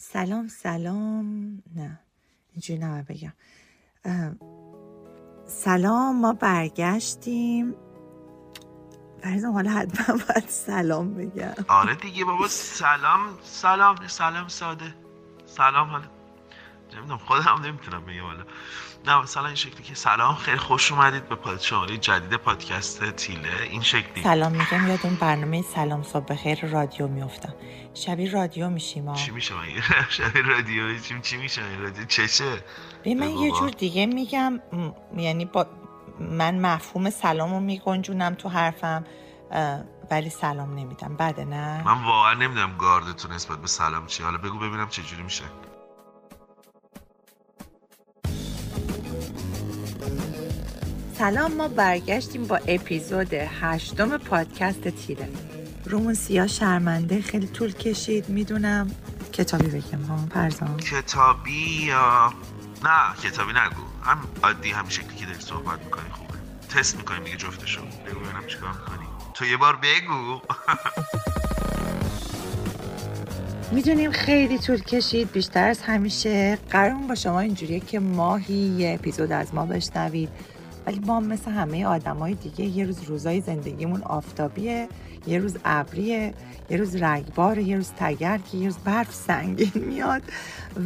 سلام سلام. نه اینجوری نباید بگم. سلام ما برگشتیم. فرزم حالا حتما باید سلام بگم. آره دیگه بابا سلام سلام سلام ساده. سلام حالا. نمی‌دونم خودم نمی‌تونم بگم حالا. نه مثلا این شکلی که سلام خیلی خوش اومدید به پاد شماره جدید پادکست تیله. این شکلی. سلام میگم یاد اون برنامه سلام صبح خیر رادیو میفتم شبیه رادیو میشیم چی میشه مگه؟ شبیه رادیو چی چی میشه رادیو چشه ببین من یه. جور دیگه میگم م، یعنی با من مفهوم سلام رو میگنجونم تو حرفم ولی سلام نمیدم. بده نه؟ من واقعا نمی‌دونم گاردتون نسبت به سلام چی حالا بگو ببینم چه جوری میشه. سلام ما برگشتیم با اپیزود هشتم پادکست تیره. رومون سیاه شرمنده خیلی طول کشید می‌دونم. کتابی بگم ها پرزام کتابی یا؟ نه کتابی نگو. هم عادی همین شکلی که داری صحبت می‌کنی خوبه. تست می‌کنیم دیگه جفتشو. بگو ببینم چیکار می‌کنی. تو یه بار بگو. می‌دونیم خیلی طول کشید بیشتر از همیشه. قرارمون با شما اینجوریه که ماهی یه اپیزود از ما بشنوید. ولی ما مثل همه آدمای دیگه یه روز روزای زندگیمون آفتابیه یه روز ابریه یه روز رگباره یه روز تگرگه یه روز برف سنگین میاد.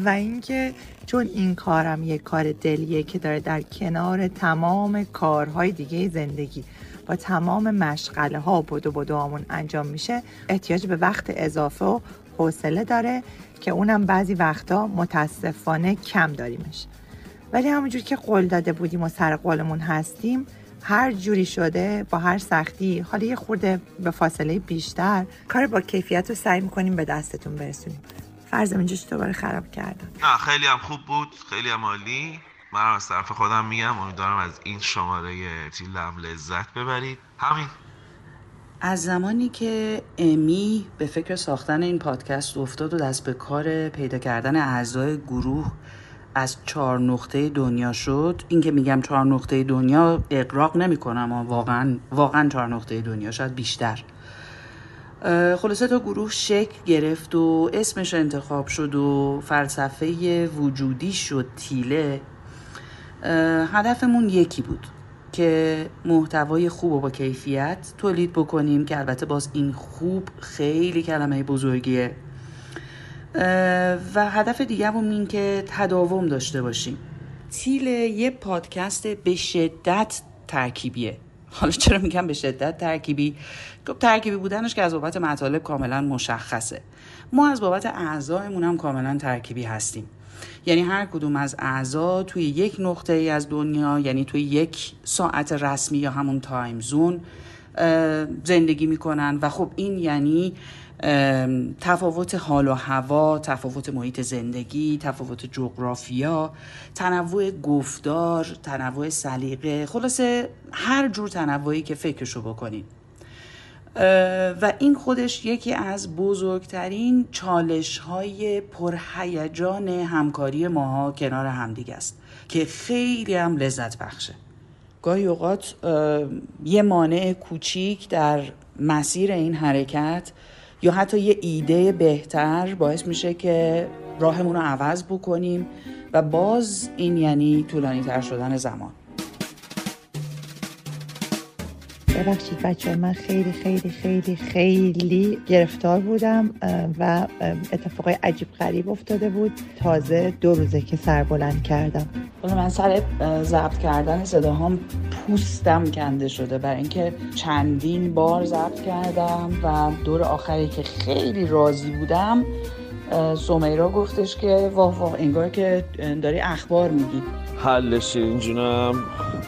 و اینکه چون این کارم یه کار دلیه که داره در کنار تمام کارهای دیگه زندگی با تمام مشغله ها و بدو بدوهامون انجام میشه احتیاج به وقت اضافه و حوصله داره که اونم بعضی وقتا متاسفانه کم داریمش. ولی همونجور که قول داده بودیم و سر قولمون هستیم هر جوری شده با هر سختی حالا یه خورده به فاصله بیشتر کار با کیفیت رو سعی می‌کنیم به دستتون برسونیم. فرضم اینجاش دوباره خراب کردم؟ نه خیلی هم خوب بود خیلی هم عالی. منم از طرف خودم میگم امیدوارم از این شماره تیلم لذت ببرید. همین. از زمانی که امی به فکر ساختن این پادکست افتاد و دست به کار پیدا کردن اعضای گروه از چهار نقطه دنیا شد. این که میگم چهار نقطه دنیا اقراق نمی کنم واقعا واقعا چهار نقطه دنیا شاید بیشتر. خلاصه تا گروه شکل گرفت و اسمش انتخاب شد و فلسفه وجودی شد تیله. هدفمون یکی بود که محتوای خوب و با کیفیت تولید بکنیم که البته باز این خوب خیلی کلمه بزرگیه. و هدف دیگهمون این که تداوم داشته باشیم. تیل یه پادکست به شدت ترکیبیه. حالا چرا میگم به شدت ترکیبی؟ خب ترکیبی بودنش که از بابت مطالب کاملا مشخصه. ما از بابت اعضایمون هم کاملا ترکیبی هستیم. یعنی هر کدوم از اعضا توی یک نقطه ای از دنیا یعنی توی یک ساعت رسمی یا همون time zone زندگی می‌کنن. و خب این یعنی تفاوت حال و هوا تفاوت محیط زندگی تفاوت جغرافیا تنوع گفتار تنوع سلیقه خلاصه هر جور تنوعی که فکرشو بکنین اه، و این خودش یکی از بزرگترین چالش های پرهیجان همکاری ماها کنار همدیگه است که خیلی هم لذت بخشه. گاهی اوقات یه مانع کوچیک در مسیر این حرکت یا حتی یه ایده بهتر باعث میشه که راهمون رو عوض بکنیم و باز این یعنی طولانی تر شدن زمان. ببخشید بچه من خیلی خیلی خیلی خیلی گرفتار بودم و اتفاقای عجیب غریب افتاده بود. تازه دو روزه که سر بلند کردم. من سر ضبط کردن صداهام پوستم کنده شده برای اینکه چندین بار ضبط کردم و دور آخری که خیلی راضی بودم اه، سمیرا گفتش که واه واه انگار که داری اخبار میگی. حل شیرین جونم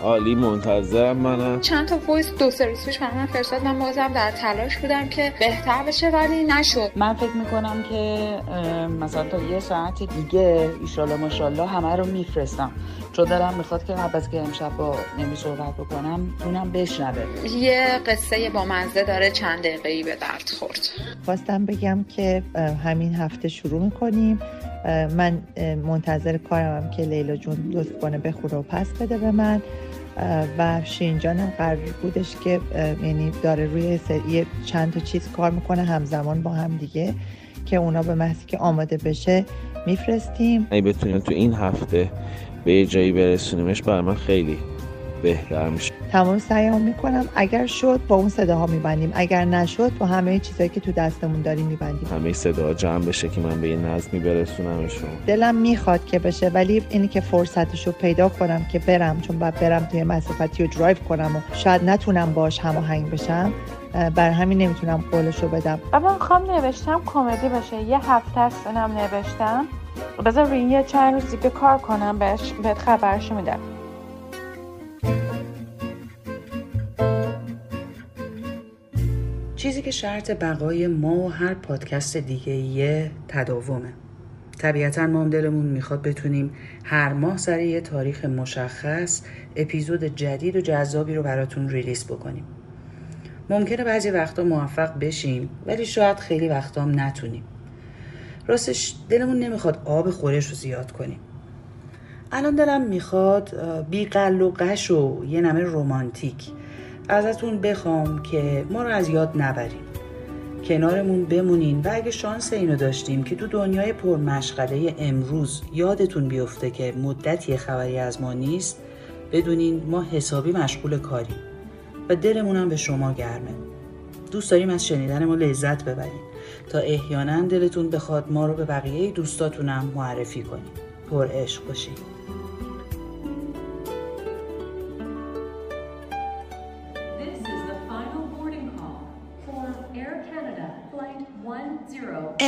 عالی منتظرم منم. چند تا وایس دو سه روز پیش من فرستاد من بازم در تلاش بودم که بهتر بشه ولی نشد. من فکر می‌کنم که مثلا تا یه ساعت دیگه ایشالا ماشاءالله همه رو میفرستم. چون دلم می‌خواد که قبل از که امشب با نمی صحبت بکنم اونم بشنوه. یه قصه با مزه داره چند دقیقه‌ای به درد خورد. خواستم بگم که همین هفته شروع می‌کنیم. من منتظر کارمم که لیلا جون لطف کنه بخوره و پس بده به من. و شینجانم قرار بودش که یعنی داره روی سری چند تا چیز کار می‌کنه همزمان با هم دیگه که اونا به محضی که آماده بشه میفرستیم. اگه بتونیم تو این هفته به یه جایی برسونیمش برای من خیلی بهتر میشه. تمام سعیام می‌کنم. اگر شد با اون صداها میبندیم. اگر نشد با همه چیزایی که تو دستمون داریم میبندیم. همه صدا جمع بشه که من به یه نظمی برسونمشون دلم می‌خواد که بشه ولی اینی که فرصتشو پیدا کنم که برم چون باید برم توی مسافتی رو درایو کنم و شاید نتونم باش هماهنگ بشم بر همین نمی‌تونم قولشو بدم. اما می‌خوام نوشتم کمدی باشه. یه هفته است اونم نوشتم. بذار روی یه چند روز دیگه کار کنم بهش بهت خبرشو میدم. چیزی که شرط بقای ما و هر پادکست دیگه یه تداومه. طبیعتا ما هم دلمون می‌خواد بتونیم هر ماه سر یه تاریخ مشخص اپیزود جدید و جذابی رو براتون ریلیس بکنیم. ممکنه بعضی وقتا موفق بشیم ولی شاید خیلی وقتا هم نتونیم. راستش دلمون نمی‌خواد آب خورش رو زیاد کنیم. الان دلم می‌خواد بی قل و قش و یه نمه رومانتیک ازتون بخوام که ما رو از یاد نبریم کنارمون بمونین و اگه شانس اینو داشتیم که تو دنیای پرمشغله امروز یادتون بیفته که مدتی خبری از ما نیست بدونین ما حسابی مشغول کاریم و دلمون هم به شما گرمه. دوست داریم از شنیدن ما لذت ببریم تا احیانا دلتون بخواد ما رو به بقیه دوستاتونم معرفی کنیم پر عشق باشید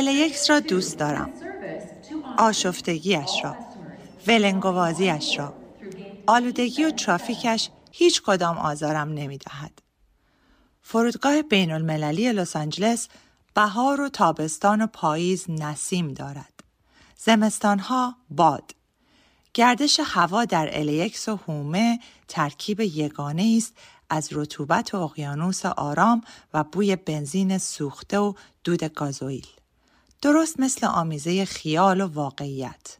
LAX را دوست دارم. آشفتگیش را. ولنگوازیش را. آلودگی و ترافیکش هیچ کدام آزارم نمی دهد. فرودگاه بین المللی لس آنجلس بهار و تابستان و پاییز نسیم دارد. زمستانها باد. گردش هوا در الیکس و هومه ترکیب یگانه است از رطوبت اقیانوس آرام و بوی بنزین سوخته و دود گازوئیل. درست مثل آمیزه خیال و واقعیت.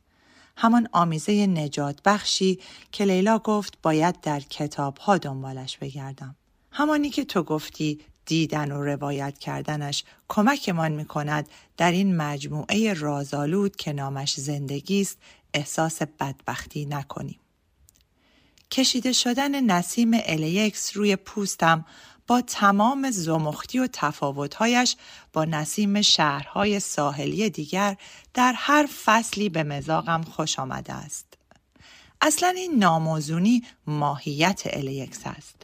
همان آمیزه نجات بخشی که لیلا گفت باید در کتاب ها دنبالش بگردم. همانی که تو گفتی دیدن و روایت کردنش کمکمان می کند در این مجموعه رازآلود که نامش زندگی است احساس بدبختی نکنیم. کشیده شدن نسیم الیکس روی پوستم با تمام زمختی و تفاوتهایش با نسیم شهرهای ساحلی دیگر در هر فصلی به مزاقم خوش آمده است. اصلا این ناموزونی ماهیت الیکس است.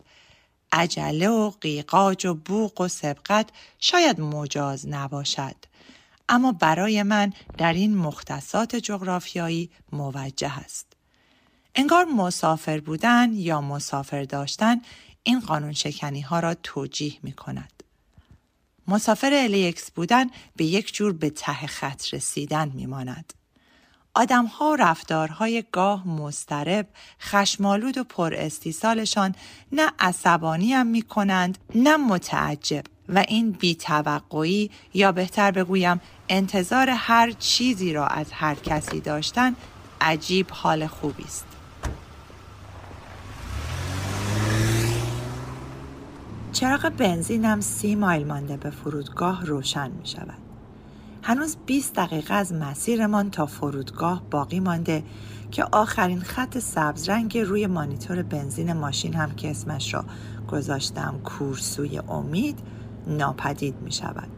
عجله و قیقاج و بوق و سبقت شاید مجاز نباشد. اما برای من در این مختصات جغرافیایی موجه است. انگار مسافر بودن یا مسافر داشتن این قانون شکنی ها را توجیه می کند. مسافر الیکس بودن به یک جور به ته خط رسیدن می ماند. آدم ها و رفتارهای گاه مسترب، خشمالود و پر استیصالشان نه عصبانی هم می کنند نه متعجب و این بیتوقعی یا بهتر بگویم انتظار هر چیزی را از هر کسی داشتن عجیب حال خوبی است. چراغ بنزینم سی مایل مانده به فرودگاه روشن می شود. هنوز 20 دقیقه از مسیرمان تا فرودگاه باقی مانده که آخرین خط سبز رنگ روی مانیتور بنزین ماشین هم که اسمش را گذاشتم کورسوی امید ناپدید می شود.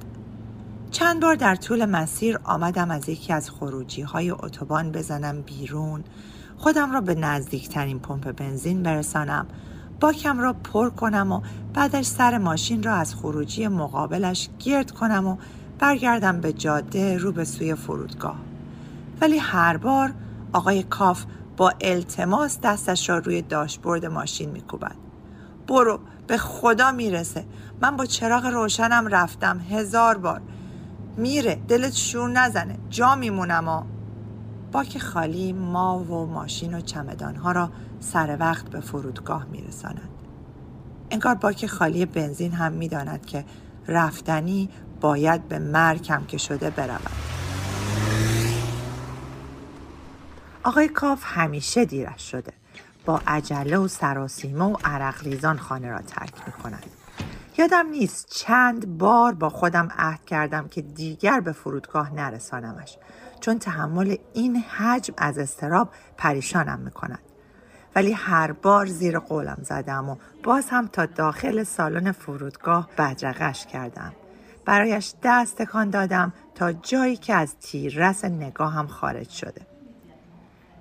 چند بار در طول مسیر آمدم از یکی از خروجی های اتوبان بزنم بیرون خودم را به نزدیکترین پمپ بنزین برسانم باکم را پر کنم و بعدش سر ماشین را از خروجی مقابلش گرد کنم و برگردم به جاده رو به سوی فرودگاه. ولی هر بار آقای کاف با التماس دستش را روی داشبورد ماشین میکوبد. برو به خدا می‌رسه. من با چراغ روشنم رفتم. هزار بار. میره دلت شور نزنه. جا میمونم ها باک خالی ما و ماشین و چمدانها را سر وقت به فرودگاه میرساند. انگار باک خالی بنزین هم می‌داند که رفتنی باید به مرگ هم که شده برود. آقای کاف همیشه دیرش شده. با عجله و سراسیمه و عرق خانه را ترک می کند یادم نیست چند بار با خودم عهد کردم که دیگر به فرودگاه نرسانمش. چون تحمل این حجم از استراب پریشانم می‌کند. ولی هر بار زیر قولم زدم و باز هم تا داخل سالن فرودگاه بدرقش کردم. برایش دست تکان دادم تا جایی که از تیررس نگاهم خارج شده.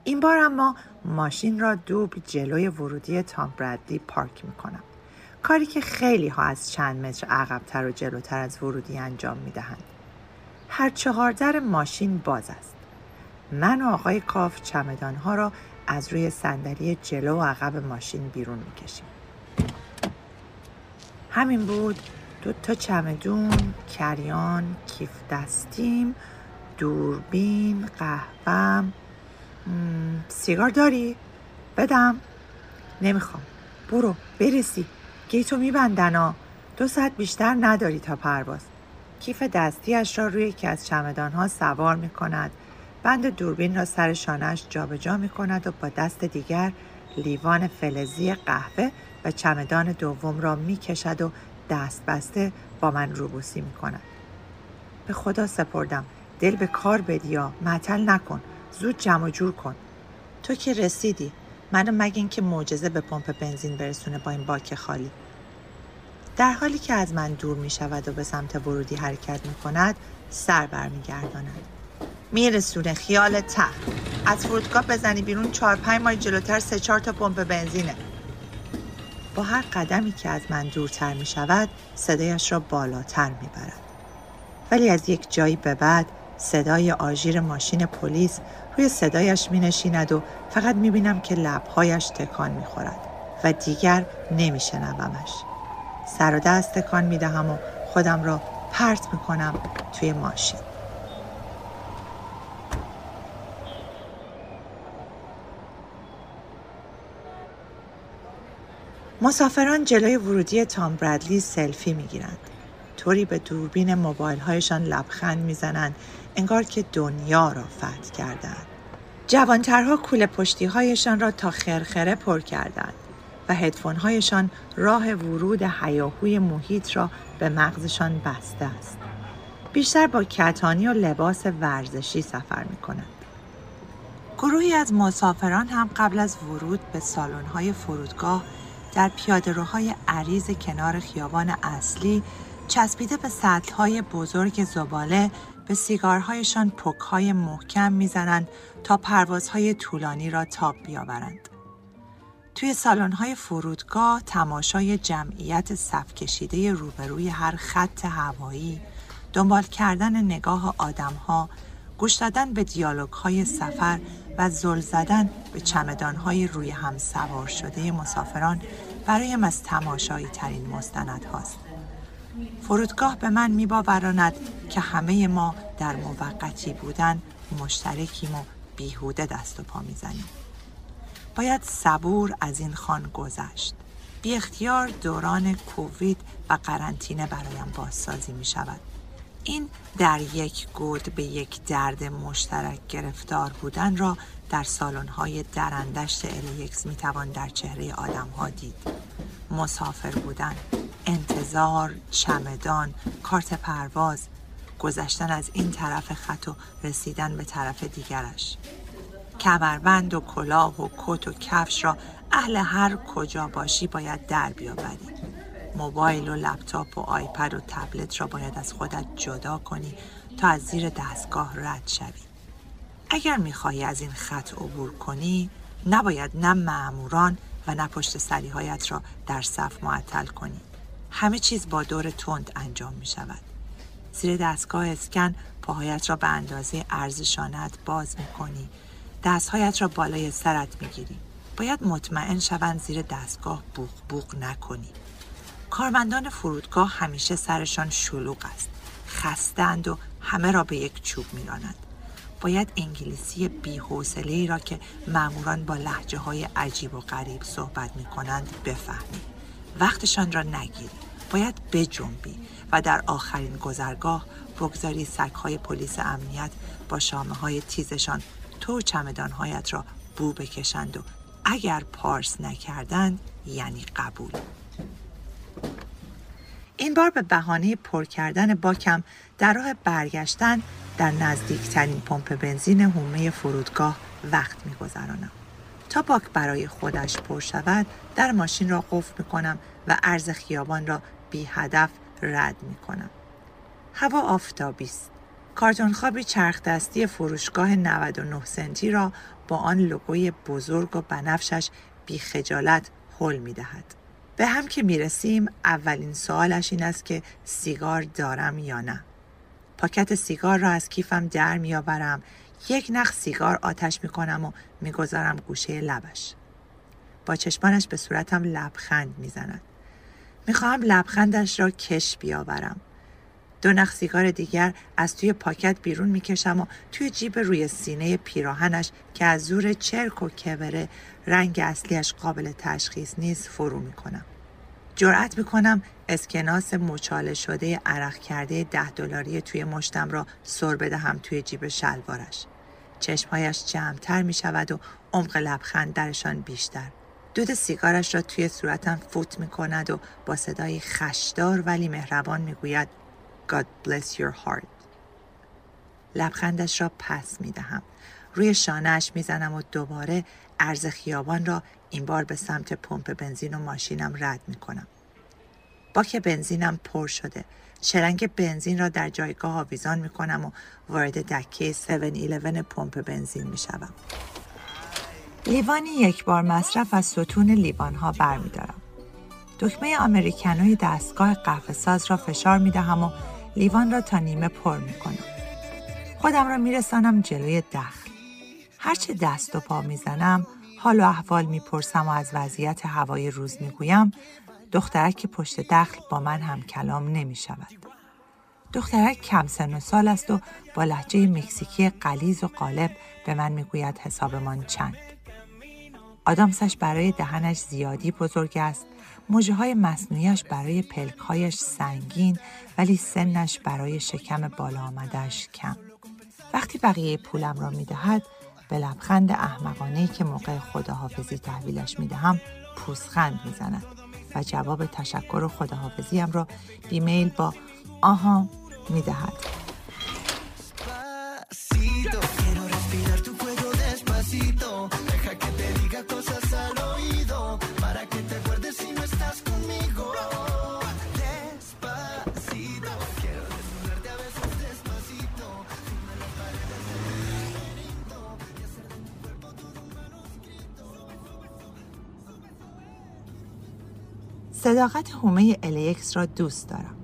این بار اما ماشین را دوب جلوی ورودی تام برادلی پارک می‌کنم. کاری که خیلی ها از چند متر عقبتر و جلوتر از ورودی انجام می‌دهند. هر چهار در ماشین باز است. من و آقای کاف چمدان ها را از روی صندلی جلو و عقب ماشین بیرون می‌کشیم. همین بود. دو تا چمدون کریان کیف دستیم دوربین قهوهم. سیگار داری؟ بدم؟ نمی‌خوام. برو برسی. گیتو میبندن ها. دو ساعت بیشتر نداری تا پرواز. کیف دستیش را روی یکی از چمدانها سوار می کند بند دوربین را سر شانهش جابجا می کند و با دست دیگر لیوان فلزی قهوه و چمدان دوم را می کشد و دست بسته با من روبوسی می کند. به خدا سپردم. دل به کار بدیا معطل نکن. زود جمع جور کن. تو که رسیدی. منو مگه که معجزه به پمپ بنزین برسونه با این باک خالی. در حالی که از من دور می شود و به سمت ورودی حرکت می کند سر برمیگرداند میرسونه خیال ته از فرودگاه بزنی بیرون چهار پنج مایل جلوتر سه چهار تا پمپ بنزینه با هر قدمی که از من دورتر می شود صدایش را بالاتر می برد. ولی از یک جایی به بعد صدای آژیر ماشین پلیس روی صدایش می نشیند و فقط می بینم که لبهایش تکان می خورد و دیگر نمی شنومش. سر و دست تکان می دهم و خودم را پرت می کنم توی ماشین. مسافران جلوی ورودی تام برادلی سلفی می گیرند. طوری به دوربین موبایل هایشان لبخند می‌زنند انگار که دنیا را فتح کردند. جوانترها کوله پشتی هایشان را تا خرخره پر کردند و هدفون هایشان راه ورود حیاهوی محیط را به مغزشان بسته است. بیشتر با کتانی و لباس ورزشی سفر می کنند. گروهی از مسافران هم قبل از ورود به سالن های فرودگاه در پیادهروهای عریض کنار خیابان اصلی چسبیده به سطلهای بزرگ زباله به سیگارهایشان پکهای محکم می‌زنند تا پروازهای طولانی را تاب بیاورند. توی سالن‌های فرودگاه تماشای جمعیت صف کشیده روبروی هر خط هوایی، دنبال کردن نگاه آدمها، گوش دادن به دیالوگ‌های سفر و زل زدن به چمدان‌های روی هم سوار شده مسافران برایم از تماشایی ترین مستند هاست. فرودگاه به من میباوراند که همه ما در موقتی بودن مشترکیم و بیهوده دست و پا می‌زنیم. باید صبور از این خان گذشت. بی اختیار دوران کووید و قرنطینه برایم بازسازی می شود. این در یک گود به یک درد مشترک گرفتار بودن را در سالن‌های درندشت الیکس می توان در چهره آدم ها دید. مسافر بودن، انتظار، چمدان، کارت پرواز، گذشتن از این طرف خط و رسیدن به طرف دیگرش. کمربند و کلاه و کت و کفش را اهل هر کجا باشی باید در بیاوری. موبایل و لپتاپ و آیپد و تبلت را باید از خودت جدا کنی تا از زیر دستگاه رد شوی. اگر می‌خواهی از این خط عبور کنی نباید نه معموران و نه پشت سریهایت را در صف معطل کنی. همه چیز با دور تند انجام می شود. زیر دستگاه اسکن پاهایت را به اندازه عرض شانت باز می کنی. دستهایت را بالای سرت می گیری. باید مطمئن شوند زیر دستگاه بوق بوق نکنی. کارمندان فرودگاه همیشه سرشان شلوغ است. خستند و همه را به یک چوب میرانند. باید انگلیسی بیحوصله را که معموران با لحجه های عجیب و غریب صحبت می کنند بفهمی. وقتشان را نگیری. باید بجنبی و در آخرین گذرگاه بگذاری سگهای پلیس امنیت با شامه های تیزشان تو چمدانهایت را بو بکشند و اگر پارس نکردند یعنی قبول این بار به بهانه پر کردن باکم در راه برگشتن در نزدیکترین پمپ بنزین هومه فرودگاه وقت میگذرانم تا باک برای خودش پر شود در ماشین را قفل می کنم و عرض خیابان را بی هدف رد می کنم. هوا آفتابی است. کارتون خوابی چرخ دستی فروشگاه 99 سنتی را با آن لوگوی بزرگ و بنفشش بی خجالت حل می دهد. به هم که می رسیم اولین سوالش این است که سیگار دارم یا نه. پاکت سیگار را از کیفم در می آورم یک نخ سیگار آتش می کنم و می گذارم گوشه لبش. با چشمانش به صورتم لبخند می زند. می خواهم لبخندش را کش بیاورم. دو نخ سیگار دیگر از توی پاکت بیرون می‌کشم و توی جیب روی سینه پیراهنش که از زور چرک و کبره رنگ اصلیش قابل تشخیص نیست فرو می‌کنم. جرأت می‌کنم اسکناس مچاله شده عرق کرده ده دلاری توی مشتم را سر بدهم توی جیب شلوارش. چشمهایش جمعتر می شود و عمق لبخند درشان بیشتر. دود سیگارش را توی صورتم فوت می کند و با صدای خشدار ولی مهربان می گوید God bless your heart. لبخندش را پس می دهم. روی شانهش می زنم و دوباره عرض خیابان را این بار به سمت پمپ بنزین و ماشینم رد می کنم. باک بنزینم پر شده. شرنگ بنزین را در جایگاه آویزان می کنم و وارد دکه 7-11 پمپ بنزین می شوم. لیوانی یک بار مصرف از ستون لیوان ها دارم. دکمه امریکنوی دستگاه قهوه ساز را فشار می دهم و لیوان را تا نیمه پر می کنم. خودم را می رسانم جلوی دخل. هرچه دست و پا می زنم، حال و احوال می پرسم و از وضعیت هوای روز می گویم، دخترک که پشت دخل با من هم کلام نمی شود. دخترک کم سن و سال است و با لحجه مکزیکی قلیز و قالب به من می‌گوید حسابمان چند. آدامسش برای دهنش زیادی بزرگ است موجه های مصنوعیش برای پلکهایش سنگین ولی سنش برای شکم بالا آمدهش کم. وقتی بقیه پولم را می‌دهد به لبخند احمقانه که موقع خداحافظی تحویلش می‌دهم پوزخند می‌زند و جواب تشکر و خداحافظیم را بیمیل با آها می‌دهد. صداقت هومه الیکس را دوست دارم.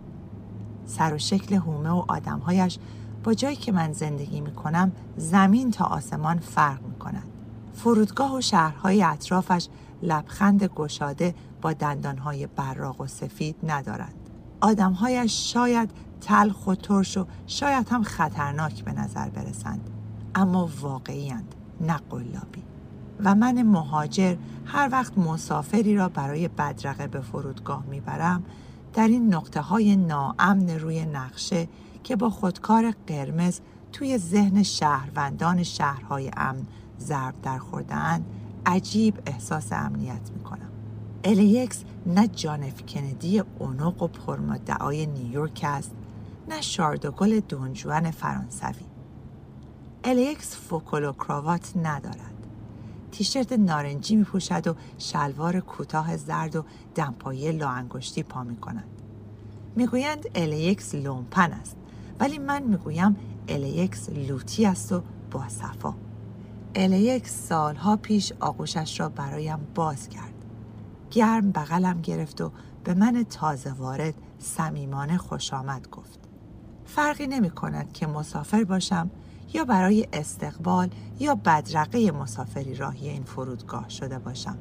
سر و شکل هومه و آدمهایش با جایی که من زندگی می کنم زمین تا آسمان فرق می کند. فرودگاه و شهرهای اطرافش لبخند گشاده با دندانهای براق و سفید ندارند. آدمهایش شاید تلخ و ترش و شاید هم خطرناک به نظر برسند. اما واقعیند نه قلابی. و من مهاجر هر وقت مسافری را برای بدرقه به فرودگاه می‌برم در این نقطه های ناامن روی نقشه که با خودکار قرمز توی ذهن شهروندان شهرهای امن ضرب در خوردن عجیب احساس امنیت می‌کنم. الیکس نه جانف کندی اونق و پرمدعای نیویورک است نه شاردوگل دونجوان فرانسوی. الیکس فکل و کراوات ندارد. تیشرت نارنجی می پوشد و شلوار کوتاه زرد و دمپایی لاانگشتی پا می کند. می‌گویند الیکس لومپن است ولی من می‌گویم الیکس لوتی است و با صفا. الیکس سالها پیش آغوشش را برایم باز کرد. گرم بغلم گرفت و به من تازه وارد صمیمانه خوش آمد گفت. فرقی نمی کند که مسافر باشم یا برای استقبال یا بدرقه مسافری راهی این فرودگاه شده باشم.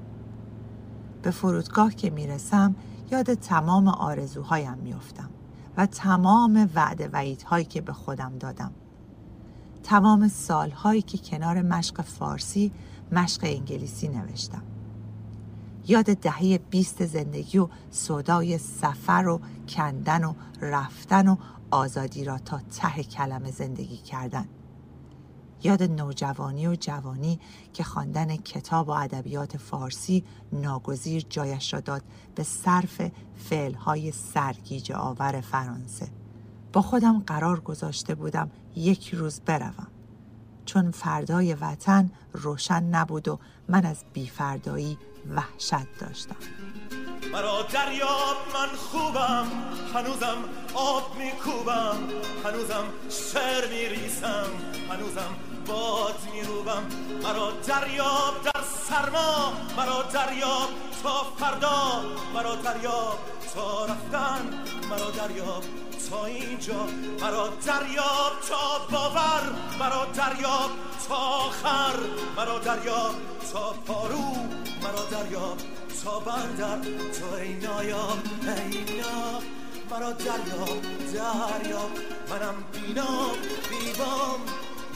به فرودگاه که می‌رسم یاد تمام آرزوهایم میافتم و تمام وعده وعیدهایی که به خودم دادم. تمام سالهایی که کنار مشق فارسی مشق انگلیسی نوشتم. یاد دهه بیست زندگی و صدای سفر و کندن و رفتن و آزادی را تا ته کلمه زندگی کردن. یاد نوجوانی و جوانی که خواندن کتاب و ادبیات فارسی ناگزیر جایش را داد به صرف فعلهای سرگیج آور فرانسه. با خودم قرار گذاشته بودم یک روز بروم. چون فردای وطن روشن نبود و من از بیفردایی وحشت داشتم. مرا دریاب من خوبم هنوزم آب میکوبم هنوزم شعر میریسم هنوزم باد میروبم مرا دریاب در سرما. مرا دریاب تا فردا. مرا دریاب تا رفتن. مرا دریاب تا اینجا. مرا دریاب تا باور. مرا دریاب تا آخر. مرا دریاب تا پارو. مرا دریاب تا بندر. تا ای نایاب ای مرا دریاب دریاب. منم بینام بیبام.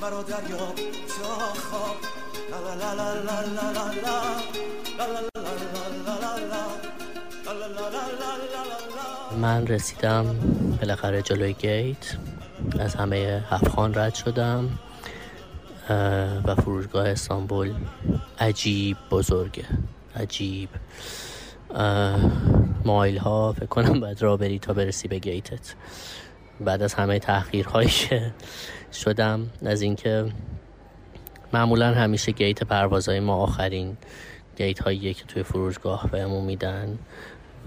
مرا دریاب تا خواب لا لا لا لا لا لا لا من رسیدم بالاخره جلوی گیت از همه هفخان رد شدم و فرودگاه استانبول عجیب بزرگه عجیب مایل ها فکر کنم باید را بری تا برسی به گیتت بعد از همه تحقیرهایی که شدم از اینکه معمولا همیشه گیت پروازهای ما آخرین گیت هایی که توی فرودگاه بهمون میدن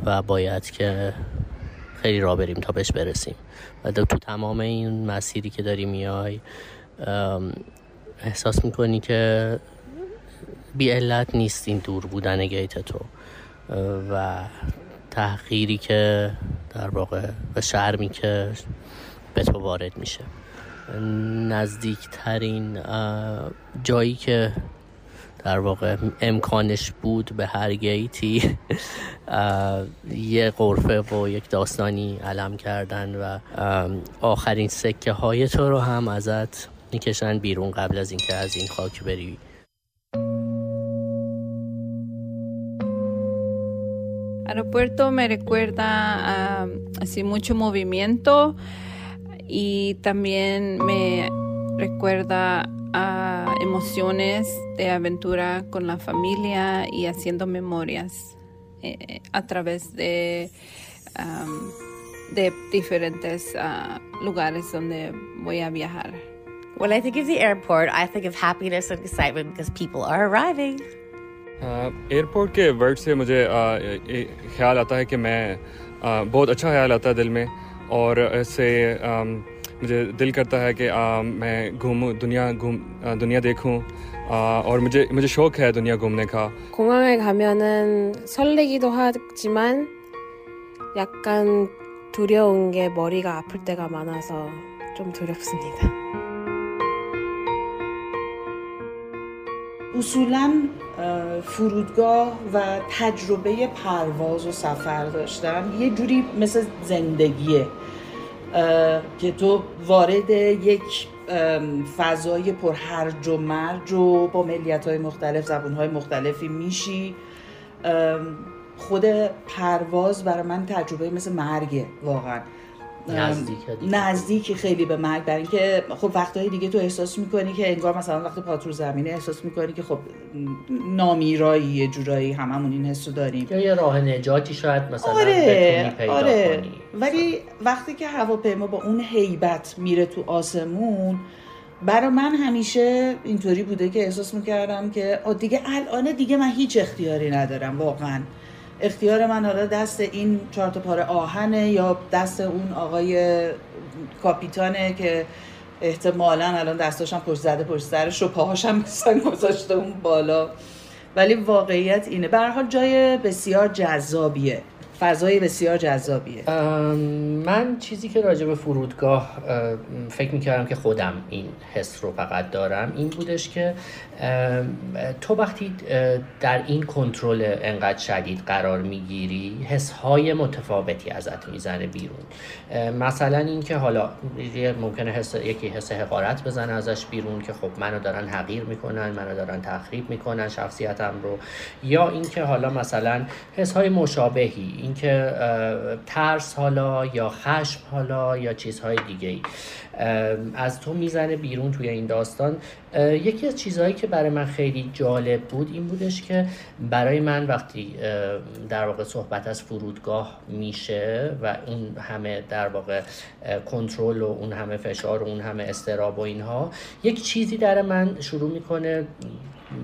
و باید که خیلی را بریم تا بهش برسیم. و تو تمام این مسیری که داری میای احساس می‌کنی که بی علت نیست این دور بودن گیت تو. و تحقیری که در واقع و شرمی که به تو وارد میشه. نزدیکترین جایی که در واقع امکانش بود به هر گیتی یه قرفه و یک داستانی علم کردن و آخرین سکه های تو رو هم ازت می‌کشن بیرون قبل از اینکه از این خاک بری. Aeropuerto me recuerda a, así mucho movimiento y también me recuerda emociones de aventura con la familia y haciendo memorias eh, a través de, um, de diferentes uh, lugares donde voy a viajar. When I think of the airport, I think of happiness and excitement because people are arriving. Airport के word से मुझे ख्याल आता है कि मैं आ, बहुत अच्छा ख्याल आता है दिल में और इससे मुझे दिल करता है कि आ, मैं घूमूं दुनिया घूम दुनिया देखूं 아, और मुझे मुझे शौक है दुनिया घूमने का 공항에 가면은 설레기도 하지만 약간 두려운 게 머리가 아플 때가 많아서 좀 두렵습니다. 우수람 فرودگاه و تجربه پرواز و سفر داشتن یه جوری مثل زندگیه که تو وارد یک فضای پر هرج و مرج و با ملیت های مختلف زبون های مختلفی میشی. خود پرواز برای من تجربه مثل مرگه واقعا. نزدیک خیلی به مرگ برای اینکه خب وقتهای دیگه تو احساس می‌کنی که انگار مثلا وقت پاتور زمینه احساس می‌کنی که خب نامیرایی یه جورایی هممون این حسو داریم. یا یه راه نجاتی شاید مثلا آره پیدا آره. کنی. ولی وقتی که هواپیما با اون هیبت میره تو آسمون برای من همیشه اینطوری بوده که احساس می‌کردم که دیگه الان دیگه من هیچ اختیاری ندارم واقعا. اختیار من حالا دست این چهار تا پاره آهنه یا دست اون آقای کاپیتانه که احتمالا الان دستاشم پشت زده پشت سرش و پاهاشم مثلا گذاشته اون بالا. ولی واقعیت اینه. به جای بسیار جذابیه. فضای بسیار جذابیه. من چیزی که راجع به فرودگاه فکر می‌کردم که خودم این حس رو فقط دارم این بودش که تو وقتی در این کنترل انقدر شدید قرار می‌گیری حس های متفاوتی ازت می‌زنه بیرون. مثلا اینکه حالا ممکنه حس یکی حس حقارت بزنه ازش بیرون که خب منو دارن حقیر می‌کنن منو دارن تخریب می‌کنن شخصیتم رو. یا اینکه حالا مثلا حس های مشابهی اینکه ترس حالا یا خشم حالا یا چیزهای دیگه ای از تو می‌زنه بیرون توی این داستان. یکی از چیزهایی که برای من خیلی جالب بود این بودش که برای من وقتی در واقع صحبت از فرودگاه میشه و اون همه در واقع کنترل و اون همه فشار و اون همه استراب و اینها یک چیزی در من شروع می‌کنه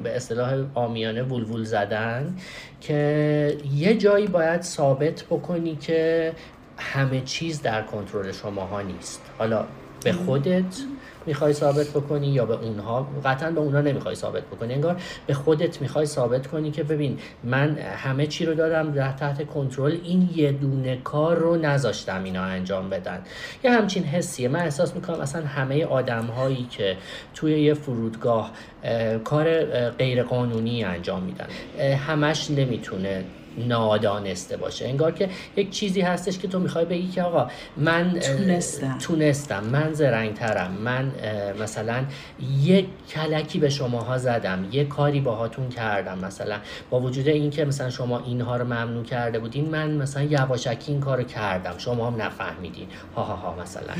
به اصطلاح آمیانه وول زدن که یه جایی باید ثابت بکنی که همه چیز در کنترل شماها نیست. حالا به خودت می‌خوای ثابت بکنی یا به اونها؟ قطعا به اونها نمی‌خوای ثابت بکنی انگار به خودت می‌خوای ثابت کنی که ببین من همه چی رو دادم در تحت کنترل این یه دونه کار رو نذاشتم اینا انجام بدن. یه همچین حسیه. من احساس می‌کنم اصلا همه آدم هایی که توی یه فرودگاه کار غیر قانونی انجام میدن همش نمی‌تونه نادانسته باشه. انگار که یک چیزی هستش که تو می‌خوای بگی که آقا من تونستم. تونستم. من زرنگترم. من مثلا یک کلکی به شماها زدم. یه کاری باهاتون کردم. مثلا با وجود اینکه مثلا شما اینها رو ممنوع کرده بودین من مثلا یواشکی این کارو کردم. شما هم نفهمیدین. ها ها ها مثلا.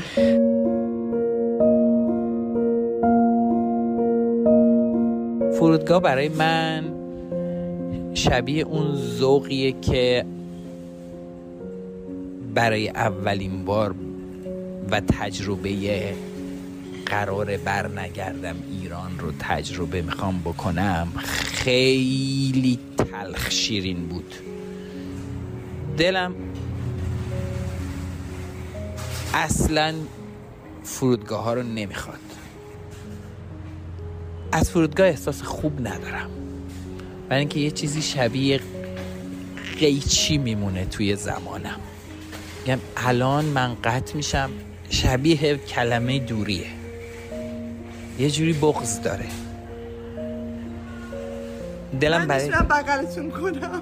فرودگاه برای من شبیه اون ذوقیه که برای اولین بار و تجربه قرار برنگردم ایران رو تجربه می‌خوام بکنم خیلی تلخ شیرین بود. دلم اصلا فرودگاه ها رو نمی‌خواد. از فرودگاه احساس خوب ندارم. برای اینکه یه چیزی شبیه قیچی میمونه توی زمانم. میگم الان من قطع میشم شبیه کلمه دوریه. یه جوری بغز داره. دلم برای من بغلتون کنم.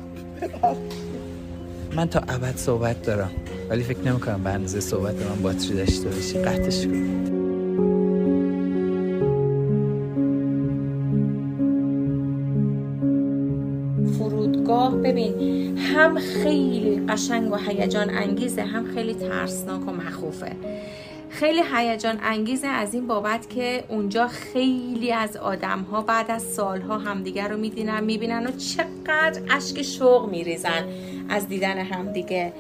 من تا ابد صحبت دارم. ولی فکر نمی‌کنم به اندازه صحبت من باتری داشته باشی. قطعش کنید ببین هم خیلی قشنگ و هیجان انگیزه هم خیلی ترسناک و مخوفه. خیلی هیجان انگیزه از این بابت که اونجا خیلی از آدم ها بعد از سالها همدیگر رو میدینن می‌بینن و چقدر اشک شوق میریزن از دیدن همدیگه.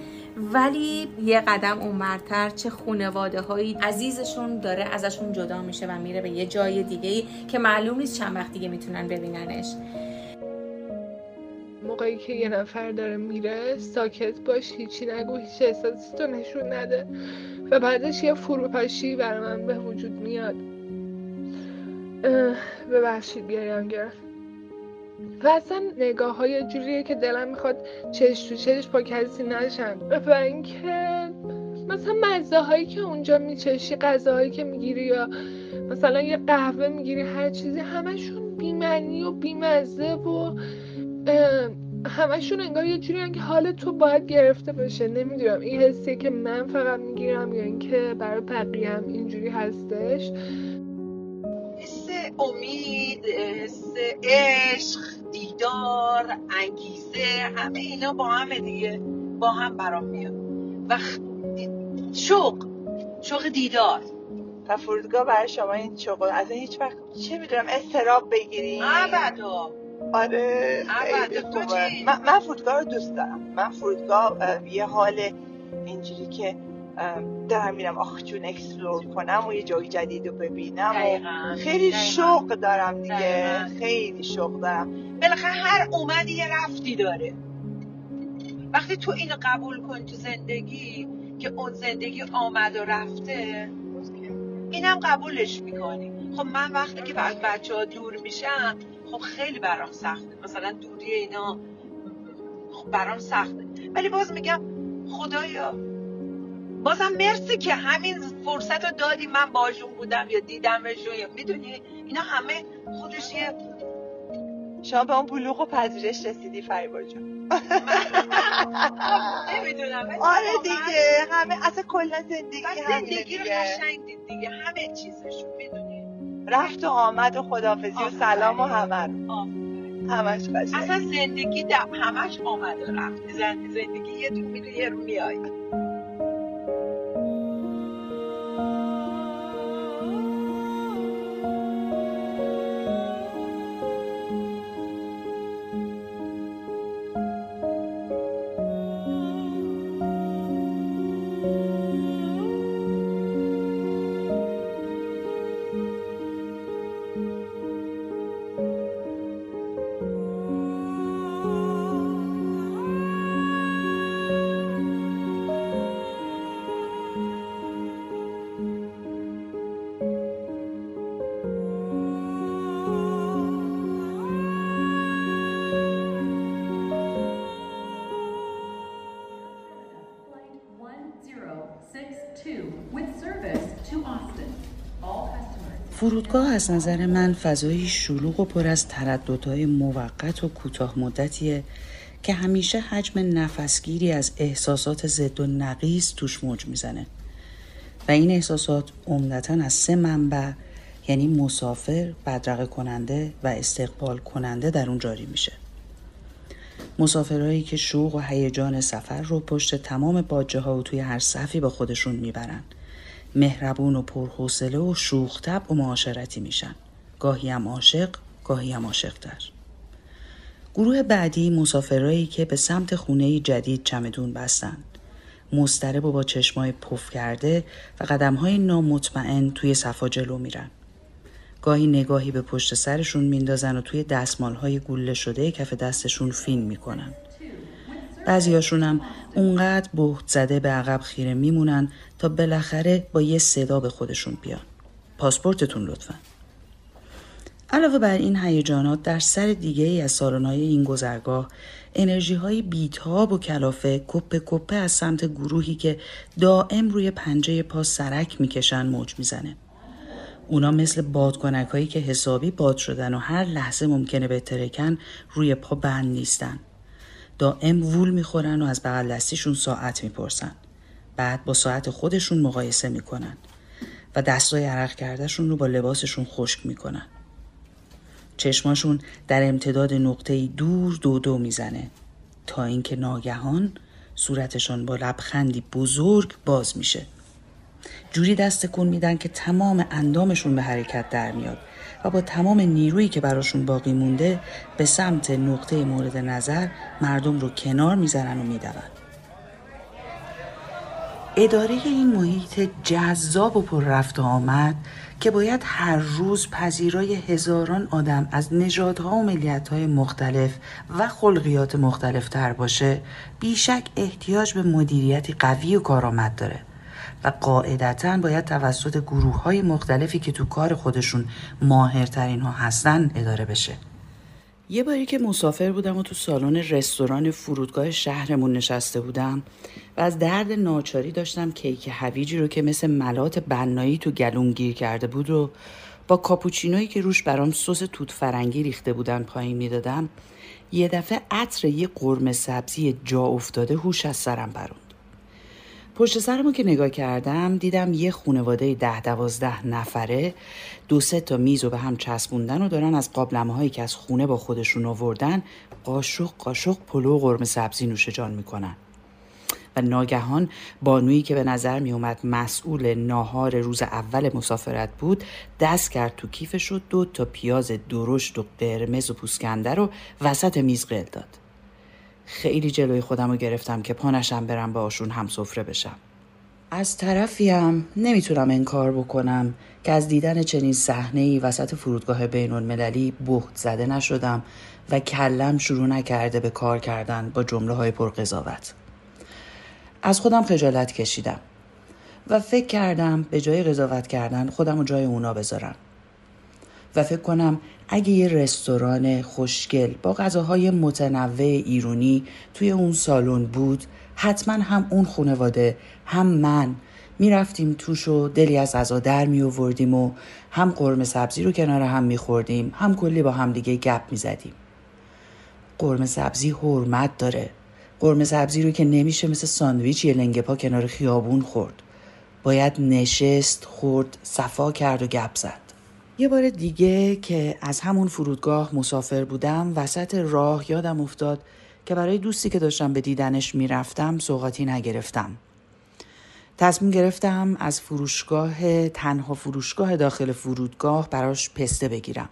ولی یه قدم اونورتر چه خونواده هایی عزیزشون داره ازشون جدا میشه و میره به یه جای دیگه ای که معلوم نیست چند وقت دیگه می‌تونن ببیننش. موقعی که یه نفر داره میره ساکت باش هیچی نگو هیچ احساسی تو نشون نده و بعدش یه فروپاشی برای من به وجود میاد. ببخشید گریم گرفت و اصلا نگاه های جوریه که دلم می‌خواد چش تو چش با کسی نشن. و اینکه مثلا مزه هایی که اونجا میچشی غذاهایی که می‌گیری یا مثلا یه قهوه می‌گیری هر چیزی همشون بیمنی و بیمزه و همشون انگار یه جوری که حال تو باید گرفته باشه. نمی‌دونم این حسیه که من فقط می‌گیرم یا اینکه برای بقیه هم اینجوری هستش؟ حس امید حس عشق دیدار انگیزه همه اینا با همه دیگه با هم برام میاد. و شوق شوق دیدار. و فرودگاه برای شما این شوق. از هیچ وقت چه می‌دونم استراب بگیریم ابدا. آره من, من فرودگاه رو دوست دارم. من فرودگاه یه حال اینجوری که دارم میرم آخ جون explore کنم و یه جای جدید رو ببینم و خیلی شوق دارم دیگه. خیلی شوق دارم. بالاخره هر اومدی یه رفتی داره. وقتی تو اینو قبول کن تو زندگی که اون زندگی آمد و رفته اینم قبولش می‌کنی. خب من وقتی که بعد بچه ها دور میشم خب خیلی برام سخته. مثلا دوری اینا خب برام سخته. ولی باز میگم خدایا. بازم مرسی که همین فرصت رو دادی من باشون بودم یا دیدمشون یا می‌دونی؟ اینا همه خودش یه شما به اون بلوغ و پذیرش رسیدی فریبا جان نمی‌دونم آره دیگه. همه اصلا کلا زندگی زندگی رو قشنگ دید دیگه. همه چیزشون می‌دونی؟ رفت و آمد و خدافزی و سلام و همه رو. همش قشنگ. اصلا زندگی دم همش آمد و رفت. زندگی یه تو میره یه رو میای. فرودگاه از نظر من فضایی شلوغ و پر از ترددهای موقت و کوتاه مدتیه که همیشه حجم نفسگیری از احساسات ضد و نقیز توش موج می‌زنه. و این احساسات عمدتا از سه منبع یعنی مسافر، بدرقه کننده و استقبال کننده در اون جاری میشه. مسافرهایی که شوق و هیجان سفر رو پشت تمام باجه ها و توی هر صفی با خودشون می‌برن. مهربون و پرحوصله و شوختب و معاشرتی میشن. گاهی هم عاشق گاهی هم عاشقتر. گروه بعدی مسافرایی که به سمت خونه جدید چمدون بستند مسترب و با چشمای پف کرده و قدمهای نامطمئن توی صفا جلو میرن. گاهی نگاهی به پشت سرشون میندازن و توی دستمالهای گوله شده کف دستشون فین می‌کنن. بعضیاشون هم اونقدر بهت زده به عقب خیره میمونن تا بالاخره با یه صدا به خودشون بیان. پاسپورتتون لطفا. علاوه بر این هیجانات در سر دیگه ای از سالن‌های این گذرگاه انرژی های بیتاب و کلافه کپه کپه از سمت گروهی که دائم روی پنجه پا سرک می‌کشن موج می‌زنه. اونا مثل بادکنک هایی که حسابی باد شدن و هر لحظه ممکنه به ترکن روی پا بند نیستن. دائم وول می‌خورن و از بغل دستیشون ساعت می‌پرسن. بعد با ساعت خودشون مقایسه می‌کنن و دستای عرق کردهشون رو با لباسشون خشک می‌کنن. چشماشون در امتداد نقطه دور دو دو می‌زنه تا اینکه ناگهان صورتشان با لبخندی بزرگ باز میشه. جوری دست کن میدن که تمام اندامشون به حرکت در میاد و با تمام نیرویی که براشون باقی مونده به سمت نقطه مورد نظر مردم رو کنار می‌زنن و میدون. اداره این محیط جذاب و پر رفت آمد که باید هر روز پذیرای هزاران آدم از نژادها و ملیتهای مختلف و خلقیات مختلف تر باشه بیشک احتیاج به مدیریتی قوی و کارآمد داره و قاعدتا باید توسط گروه های مختلفی که تو کار خودشون ماهرترین ها هستن اداره بشه. یه باری که مسافر بودم و تو سالن رستوران فرودگاه شهرمون نشسته بودم و از درد ناچاری داشتم کیک هویجی رو که مثل ملات بنایی تو گلوم گیر کرده بود رو با کاپوچینویی که روش برام سس توت فرنگی ریخته بودن پایین می‌دادم یه دفعه عطر یه قرمه سبزی جا افتاده هوش از سرم پروند. پشت سرمو که نگاه کردم دیدم یه خونواده ده دوازده نفره دو سه تا میز رو به هم چسبوندن و دارن از قابلمه هایی که از خونه با خودشون آوردن قاشق قاشق پلو و قرمه سبزی نوش جان می‌کنن. و ناگهان بانویی که به نظر می اومد مسئول ناهار روز اول مسافرت بود دست کرد تو کیفش و دو تا پیاز درشت و قرمز و پوسکنده رو وسط میز قل داد. خیلی جلوی خودم رو گرفتم که پانشم برم باشون هم سفره بشم. از طرفیم نمی‌تونم انکار بکنم که از دیدن چنین صحنه ای وسط فرودگاه بین المللی بهت زده نشدم و کلم شروع نکرده به کار کردن با جمله های پرقضاوت. از خودم خجالت کشیدم و فکر کردم به جای قضاوت کردن خودم رو جای اونا بذارم. و فکر کنم اگه یه رستوران خوشگل با غذاهای متنوع ایرونی توی اون سالن بود حتما هم اون خانواده هم من می‌رفتیم توش و دلی از غذا در می و هم قرمه سبزی رو کنار هم میخوردیم هم کلی با هم دیگه گپ می‌زدیم. قرمه سبزی حرمت داره. قرمه سبزی رو که نمیشه مثل ساندویچ یه لنگه پا کنار خیابون خورد. باید نشست خورد صفا کرد و گپ زد. یه بار دیگه که از همون فرودگاه مسافر بودم وسط راه یادم افتاد که برای دوستی که داشتم به دیدنش می‌رفتم سوغاتی نگرفتم. تصمیم گرفتم از فروشگاه تنها فروشگاه داخل فرودگاه براش پسته بگیرم.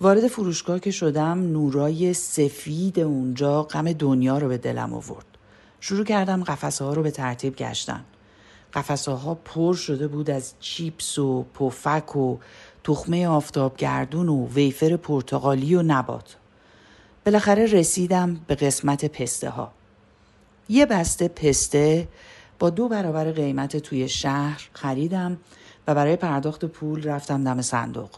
وارد فروشگاه که شدم نورای سفید اونجا غم دنیا رو به دلم آورد. شروع کردم قفسه ها رو به ترتیب گشتن. قفسه پر شده بود از چیپس و پفک و تخمه آفتابگردون و ویفر پرتغالی و نبات. بالاخره رسیدم به قسمت پسته ها یه بسته پسته با دو برابر قیمت توی شهر خریدم و برای پرداخت پول رفتم دم صندوق.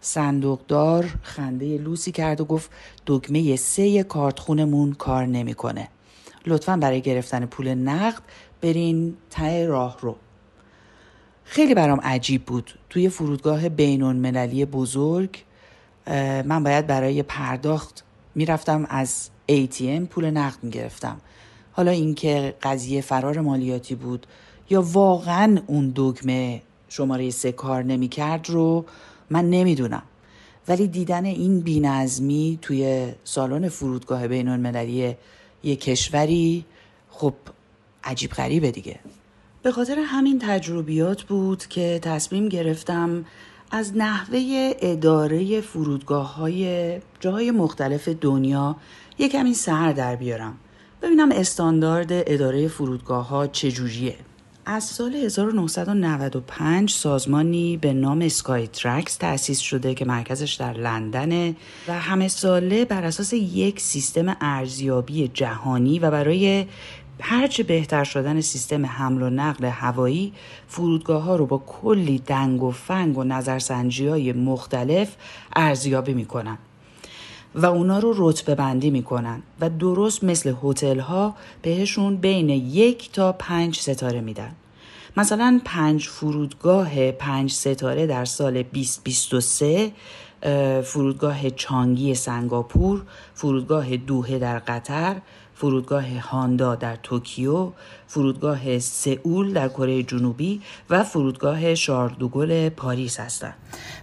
صندوقدار خنده لوسی کرد و گفت دکمه سه کارتخونمون کار نمی‌کنه. لطفا برای گرفتن پول نقد برین ته راه رو. خیلی برام عجیب بود. توی فرودگاه بینون مللی بزرگ من باید برای پرداخت می‌رفتم از ATM پول نقد می‌گرفتم. حالا اینکه قضیه فرار مالیاتی بود یا واقعا اون دگمه شماره سه کار نمی‌کرد رو من نمی‌دونم. ولی دیدن این بینظمی توی سالن فرودگاه بین المللی یک کشوری خب عجیب غریبه دیگه. به خاطر همین تجربیات بود که تصمیم گرفتم از نحوه اداره فرودگاه های جاهای مختلف دنیا یک کمی سر در بیارم. ببینم استاندارد اداره فرودگاه ها چجوریه. از سال 1995 سازمانی به نام اسکای ترکس تأسیس شده که مرکزش در لندنه و همه ساله بر اساس یک سیستم ارزیابی جهانی و برای هرچه بهتر شدن سیستم حمل و نقل هوایی فرودگاه ها رو با کلی دنگ و فنگ و نظرسنجی های مختلف ارزیابی می‌کنن و اونا رو رتبه بندی می‌کنن و درست مثل هتل ها بهشون بین یک تا پنج ستاره میدن. مثلا پنج فرودگاه پنج ستاره در سال 2023 فرودگاه چانگی سنگاپور فرودگاه دوحه در قطر فرودگاه هاندا در توکیو، فرودگاه سئول در کره جنوبی و فرودگاه شارل دوگل پاریس هستند.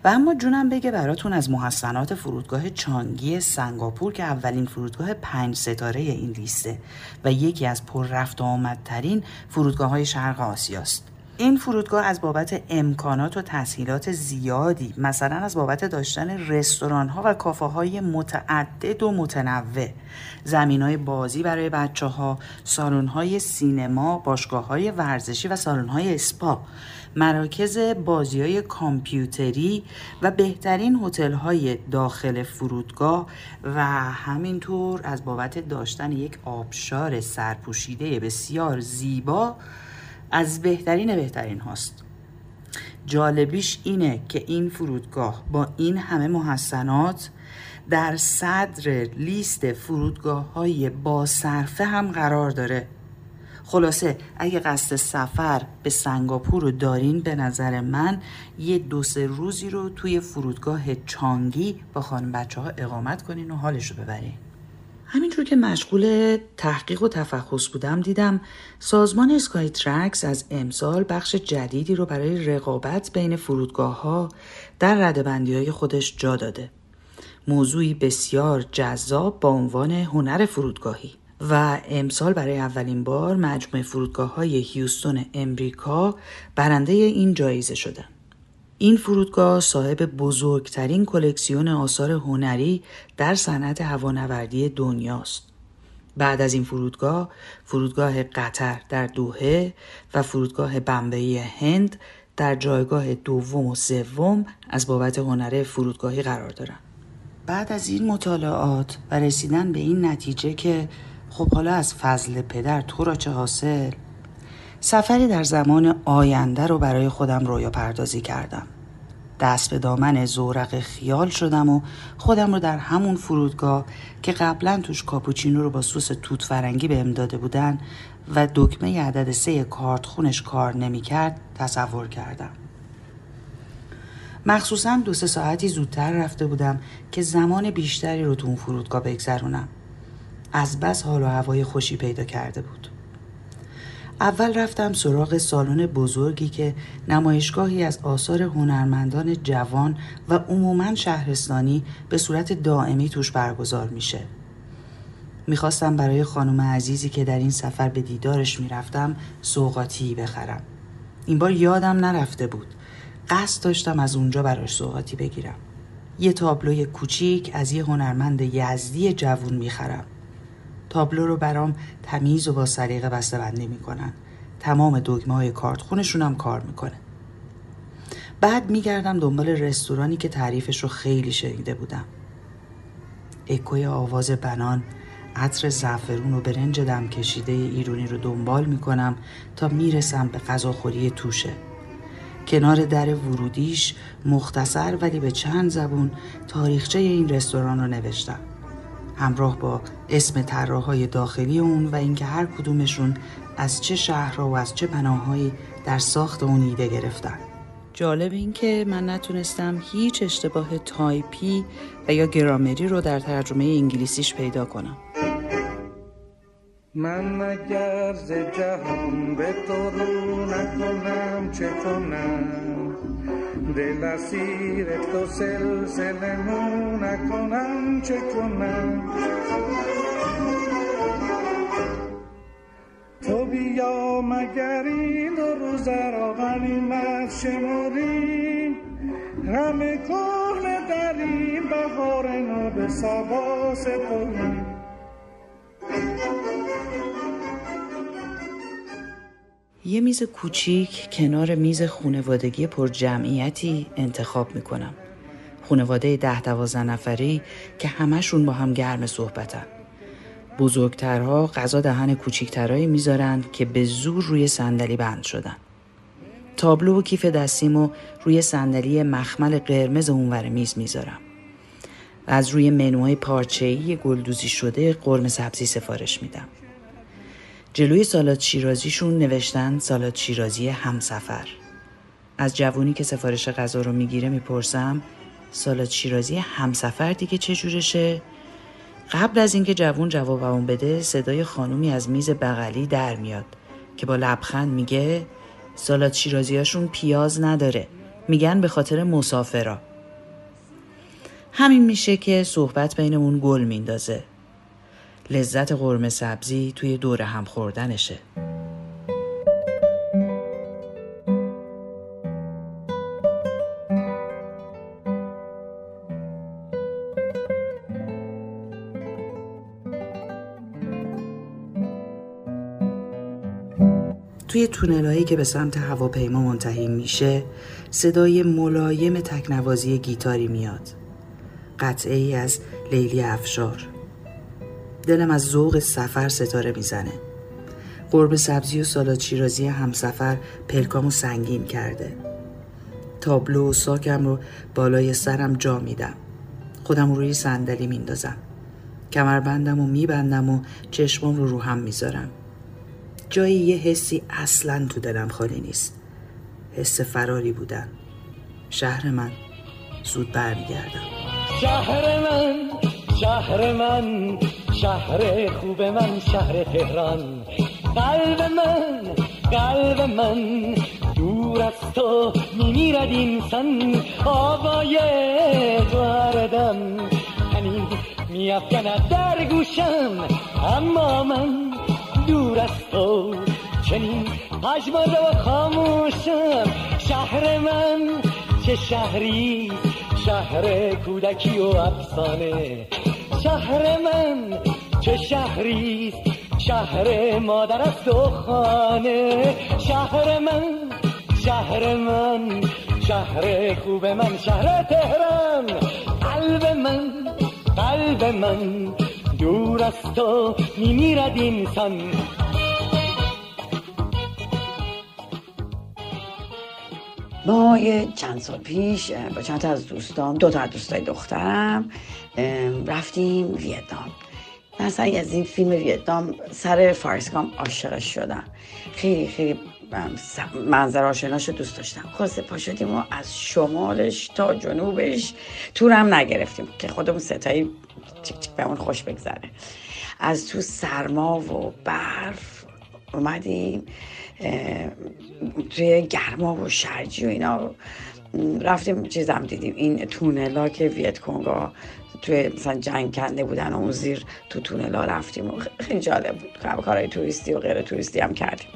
و اما جونم بگه براتون از محسنات فرودگاه چانگی سنگاپور که اولین فرودگاه پنج ستاره این لیسته و یکی از پر رفت آمدترین فرودگاه های شرق آسیاست. این فرودگاه از بابت امکانات و تسهیلات زیادی مثلا از بابت داشتن رستوران ها و کافه های متعدد و متنوع زمین های بازی برای بچه ها سالن های سینما باشگاه های ورزشی و سالن های اسپا مراکز بازی های کامپیوتری و بهترین هتل های داخل فرودگاه و همینطور از بابت داشتن یک آبشار سرپوشیده بسیار زیبا از بهترین بهترین هاست. جالبیش اینه که این فرودگاه با این همه محسنات در صدر لیست فرودگاه های با صرفه هم قرار داره. خلاصه اگه قصد سفر به سنگاپور رو دارین به نظر من یه دو سه روزی رو توی فرودگاه چانگی با خانم بچه ها اقامت کنین و حالش رو ببرین. همینجور که مشغول تحقیق و تفحص بودم دیدم سازمان اسکای ترکس از امسال بخش جدیدی رو برای رقابت بین فرودگاه ها در ردبندی های خودش جا داده. موضوعی بسیار جذاب با عنوان هنر فرودگاهی و امسال برای اولین بار مجموعه فرودگاه های هیوستون امریکا برنده این جایزه شدن. این فرودگاه صاحب بزرگترین کلکسیون آثار هنری در صنعت هوانوردی دنیاست. بعد از این فرودگاه، فرودگاه قطر در دوهه و فرودگاه بمبئی هند در جایگاه دوم و سوم از بابت هنر فرودگاهی قرار دارند. بعد از این مطالعات و رسیدن به این نتیجه که خب حالا از فضل پدر تو را چه حاصل سفری در زمان آینده رو برای خودم رویا پردازی کردم. دست به دامن زورق خیال شدم و خودم رو در همون فرودگاه که قبلا توش کاپوچینو رو با سس توت فرنگی به داده بودن و دکمه عدد سه کارت خونش کار نمی‌کرد تصور کردم. مخصوصا دو سه ساعتی زودتر رفته بودم که زمان بیشتری رو تو اون فرودگاه بگذرونم. از بس حال و هوای خوشی پیدا کرده بود. اول رفتم سراغ سالن بزرگی که نمایشگاهی از آثار هنرمندان جوان و عموما شهرستانی به صورت دائمی توش برگزار میشه. می‌خواستم برای خانم عزیزی که در این سفر به دیدارش می‌رفتم سوقاتی بخرم. این بار یادم نرفته بود. قصد داشتم از اونجا براش سوقاتی بگیرم. یه تابلوی کوچیک از یه هنرمند یزدی جوون می‌خرم. تابلو رو برام تمیز و با سلیقه بسته بندی می‌کنن. تمام دگمه های کارت خونشون هم کار می‌کنه. بعد میگردم دنبال رستورانی که تعریفش رو خیلی شنیده بودم. اکوی آواز بنان عطر زعفرون و برنج دم کشیده ایرونی رو دنبال می‌کنم تا می‌رسم به غذاخوری توشه. کنار در ورودیش مختصر ولی به چند زبون تاریخچه این رستوران رو نوشتم. همراه با اسم طراحهای داخلی اون و اینکه هر کدومشون از چه شهرها و از چه پناههایی در ساخت اون ایده گرفتن. جالب این که من نتونستم هیچ اشتباه تایپی و یا گرامری رو در ترجمه انگلیسیش پیدا کنم. من اگر ز جهان به تو رو نکنم چه کنم؟ سلسله مو نکنم چه کنم تو بیا مگر این دو روز را غنیمت شماری همه کهنه در این بهار نو به سبا سپاری یه میز کوچیک کنار میز خونوادگی پر جمعیتی انتخاب می‌کنم. خونواده ده دوازده نفری که همشون با هم گرم صحبتن. بزرگترها غذا دهن کوچیکترهایی می‌ذارن که به زور روی صندلی بند شدن. تابلو و کیف دستیمو روی صندلی مخمل قرمز اونور میز می‌ذارم. از روی منوهای پارچه‌ای گلدوزی شده قرمه سبزی سفارش میدم. جلوی سالاد شیرازیشون نوشتن سالاد شیرازی همسفر. از جوونی که سفارش غذا رو می‌گیره می‌پرسم سالاد شیرازی همسفر دیگه چه جورشه؟ قبل از اینکه جوون جوابمون بده صدای خانومی از میز بغلی در میاد که با لبخند میگه سالاد شیرازیاشون پیاز نداره. میگن به خاطر مسافرا. همین میشه که صحبت بینمون گل میندازه. لذت قرمه سبزی توی دور هم خوردنشه. توی تونلایی که به سمت هواپیما منتهی میشه صدای ملایم تکنوازی گیتاری میاد. قطعه ای از لیلی افشار. دلم از ذوق سفر ستاره می‌زنه. قرب سبزی و سالاد شیرازی همسفر پلکامو سنگین کرده. تابلو و ساکم رو بالای سرم جا میدم. خودم روی صندلی میندازم. کمربندم و میبندم و چشمم رو رو هم می‌ذارم. جایی یه حسی اصلا تو دلم خالی نیست. حس فراری بودن. شهر من زود برمیگردم. شهر من شهر من. شهر خوب من شهر تهران. قلب من قلب من دور از تو میمیرد اینسان آوای تو هردم همین میافکند در گوشم. اما من دور از تو چنین پژمرده و خاموشم. شهر من چه شهری؟ شهر کودکی و افسانه. شهر من چه شهری شهر مادر است و خانه. شهر من شهر من شهر خوب من شهر تهران. قلب من قلب من دور از تو میمیرد اینسان ما یه چند سال پیش با چند تا از دوستان دو تا از دوستای دخترم رفتیم ویتنام. مثلا از این فیلم ویتنام سر فارسکام عاشقش شدم. خیلی خیلی منظر آشناش دوست داشتم. خلاصه پا شدیم و از شمالش تا جنوبش تورم نگرفتیم که خودمون ستایی چک چک بهمون خوش بگذره. از تو سرما و برف اومدیم توی گرما و شرجی و اینا. رفتیم چیزم دیدیم این تونلا که ویت کنگا توی مثلا جنگ کنده بودن و اون زیر تو تونلا رفتیم و خیلی جالب بود. کارهای توریستی و غیر توریستی هم کردیم.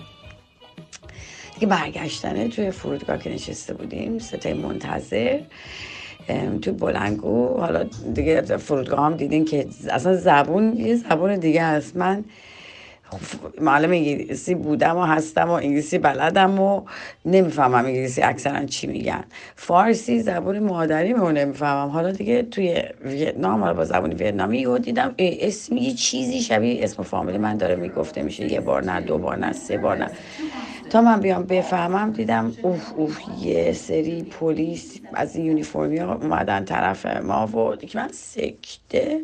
دیگه برگشتنه توی فرودگاه که نشسته بودیم ستای منتظر توی بلنگو. حالا دیگه فرودگاه هم دیدین که اصلا زبون یه زبون دیگه هست من معلم انگلیسی بودم و هستم و انگلیسی بلدم و نمی‌فهمم انگلیسی اکثرا چی میگن. فارسی زبان مادری رو نمی‌فهمم. حالا دیگه توی ویتنام حالا با زبان ویتنامی یهو دیدم اسم یه چیزی شبیه اسم فامیل من داره می‌گفته میشه. یه بار نه دو بار نه سه بار نه. تا من بیام بفهمم دیدم اوف اوف یه سری پلیس از این یونیفرمی ها اومدن طرف ما و دیگه من سکته.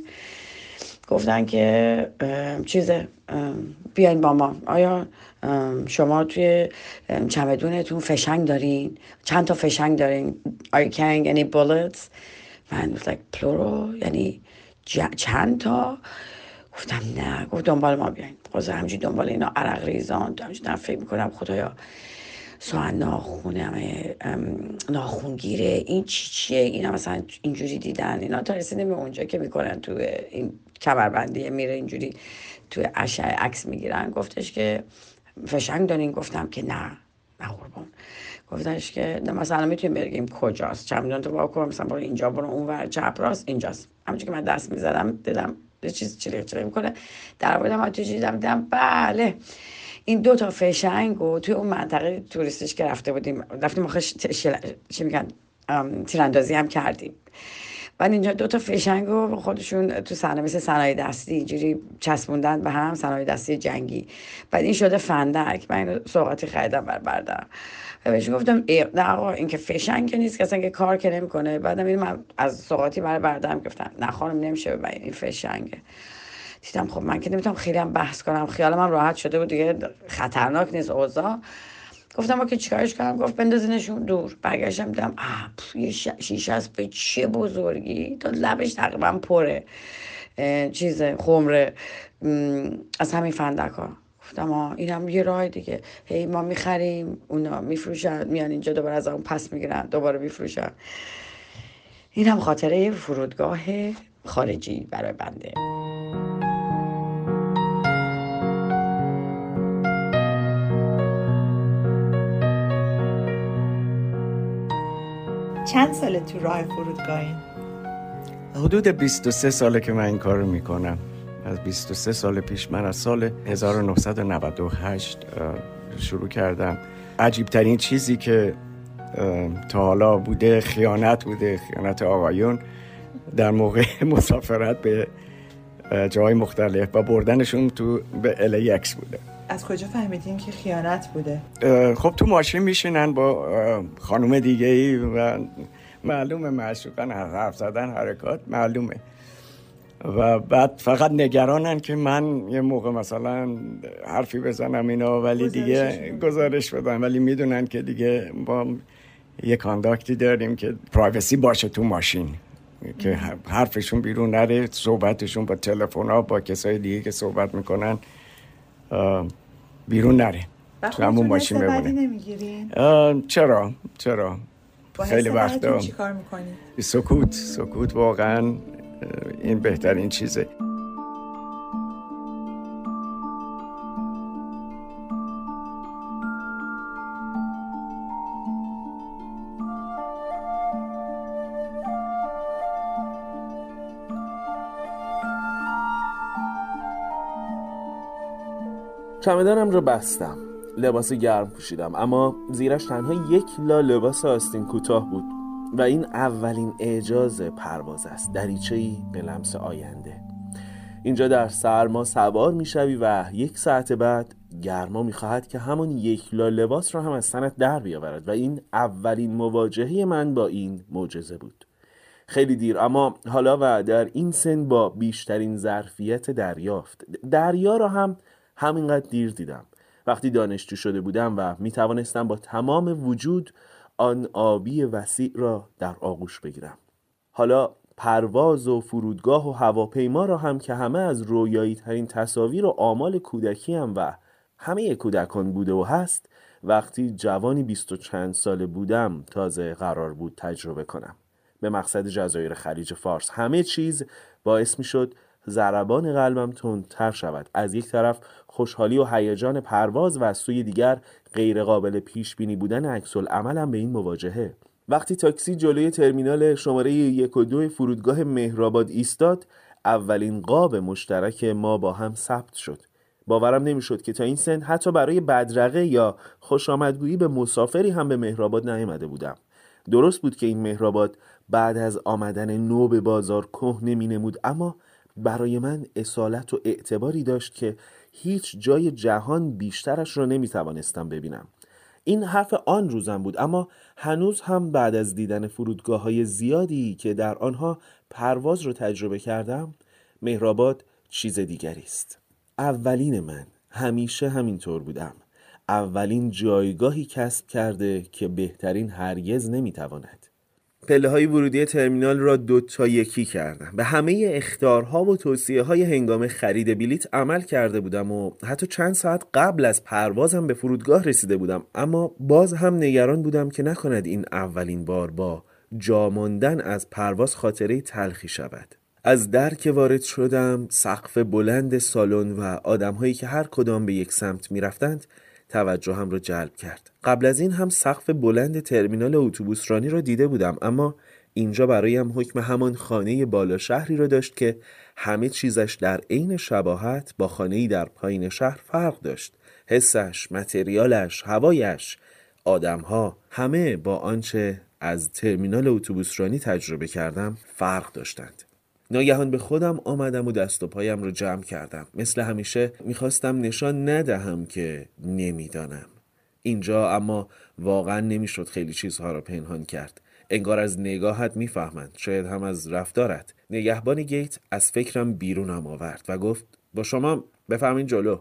گفتن که چیزه بیاین با ما. آیا شما توی چمدونتون فشنگ دارین؟ چند تا فشنگ دارین؟ Are you carrying any bullets? من like plural یعنی چند تا؟ گفتم نه گفت دنبال ما بیاین. خواست همجی دنبال اینا عرق ریزان همجی فکر می‌کنم خدایا سوان ناخونه ناخونگیره. این چی چیه؟ اینا مثلا اینجوری دیدن. اینا تا رسیدیم به اونجا که می‌کنن تو این کمربندی میره اینجوری توی اشعه عکس می‌گیرن. گفتش که فشنگ دارین گفتم که نه نه قربان گفتش که مثلا می‌تونیم بگیم کجاست. چند تو با مثلا برو اینجا برو اون ور. چپ راست اینجاست. همونجوری که من دست می‌زدم دیدم یه چیز چلیق چلیق می‌کنه. در بودم تو دیدم دیدم بله این دو تا فشنگ و توی اون منطقه توریستش که رفته بودیم رفتیم آخه چی میگن؟ تیراندازی هم کردیم. بعد اینجا دو تا فشنگ رو خودشون تو صحنه مثل صنایع دستی اینجوری چسبوندن به هم صنایع دستی جنگی. بعد این شده فندک. من اینو سوقاتی خریدم بر بردم بهش گفتم نه آقا این که فشنگ نیست اصلا که کار که نمی‌کنه. بعدم این من از سوقاتی برای بردم گفتم نه خانم نمیشه ببین این فشنگه دیدم خب من که نمی‌تونم خیلی هم بحث کنم. خیال من راحت شده بود. دیگه خطرناک نیست اوضاع. گفتم که چیکارش کنم؟ گفت بندازینشون دور. برگشتم دیدم یه شیشه است به چه بزرگی؟ تا لبش تقریبا پره. چیز خمره. از همین فندک ها گفتم آه اینم یه راه دیگه. هی ما می‌خریم اونا میفروشن میان اینجا دوباره از اون پس می‌گیرن دوباره میفروشن. این هم خاطره فرودگاه خارجی برای بنده. چند سال تو راه فرودگاهی؟ حدود 23 ساله که من این کار رو می‌کنم. از 23 سال پیش من از سال 1998 شروع کردم. عجیب ترین چیزی که تا حالا بوده خیانت بوده خیانت آقایون. در موقع مسافرت به جای مختلف و بردنشون تو به LAX بوده. از کجا فهمیدین که خیانت بوده؟ خب تو ماشین میشینن با خانوم دیگه ای و معلومه معشوقن حرف زدن حرکات معلومه. و بعد فقط نگرانن که من یه موقع مثلا حرفی بزنم اینا ولی دیگه گزارش بدم ولی می‌دونن که دیگه با یه کانداکتی داریم که پرایوسی باشه تو ماشین. که حرفشون بیرون نره صحبتشون با تلفن ها با کسای دیگه که صحبت می‌کنن. بیرون نره تو همون ماشین بمونه چرا؟ چرا؟ خیلی وقتا سکوت سکوت واقعا این بهترین چیزه. چمدانم رو بستم. لباس گرم پوشیدم اما زیرش تنها یک لا لباس آستین کوتاه بود. و این اولین اعجاز پرواز است دریچه‌ای به لمس آینده. اینجا در سرما سوار می‌شوی و یک ساعت بعد گرما می‌خواهد که همون یک لا لباس را هم از سنت در بیاورد. و این اولین مواجهه من با این معجزه بود. خیلی دیر اما حالا و در این سن با بیشترین ظرفیت دریافت. دریا را هم همینقدر دیر دیدم. وقتی دانشجو شده بودم و می توانستم با تمام وجود آن آبی وسیع را در آغوش بگیرم. حالا پرواز و فرودگاه و هواپیما را هم که همه از رویایی ترین تصاویر و آمال کودکیم و همه کودکان بوده و هست وقتی جوانی بیست و چند ساله بودم تازه قرار بود تجربه کنم. به مقصد جزایر خلیج فارس. همه چیز باعث می شد ضربان قلبم تندتر شود. از یک طرف خوشحالی و هیجان پرواز و از سوی دیگر غیرقابل پیش بینی بودن عکس عملم به این مواجهه. وقتی تاکسی جلوی ترمینال شماره یک و دو فرودگاه مهرآباد ایستاد اولین قاب مشترک ما با هم ثبت شد. باورم نمی‌شد که تا این سن حتی برای بدرقه یا خوش آمدگویی به مسافری هم به مهرآباد نیامده بودم. درست بود که این مهرآباد بعد از آمدن نو به بازار که نمی نمود اما برای من اصالت و اعتباری داشت که هیچ جای جهان بیشترش را نمی توانستم ببینم. این حرف آن روزم بود اما هنوز هم بعد از دیدن فرودگاه های زیادی که در آنها پرواز رو تجربه کردم مهرآباد چیز دیگری است. اولین من همیشه همینطور بودم. اولین جایگاهی کسب کرده که بهترین هرگز نمی‌تواند. پله های ورودی ترمینال را دو تا یکی کردم. به همه اختارها و توصیه های هنگام خرید بلیت عمل کرده بودم و حتی چند ساعت قبل از پروازم به فرودگاه رسیده بودم. اما باز هم نگران بودم که نکند این اولین بار با جاماندن از پرواز خاطره تلخی شود. از در که وارد شدم سقف بلند سالن و آدمهایی که هر کدام به یک سمت می‌رفتند توجهم را جلب کرد. قبل از این هم سقف بلند ترمینال اتوبوس رانی را دیده بودم اما اینجا برایم حکم همان خانه بالا شهری را داشت که همه چیزش در عین شباهت با خانه‌ای در پایین شهر فرق داشت. حسش، متریالش، هوایش، آدمها همه با آنچه از ترمینال اتوبوسرانی تجربه کردم فرق داشتند. ناگهان به خودم آمدم و دست و پایم رو جمع کردم. مثل همیشه می‌خواستم نشان ندهم که نمی‌دانم. اینجا اما واقعا نمی‌شد خیلی چیزها را پنهان کرد. انگار از نگاهت می‌فهمند. شاید هم از رفتارت. نگهبان گیت از فکرم بیرونم آورد و گفت با شما بفهمین جلو.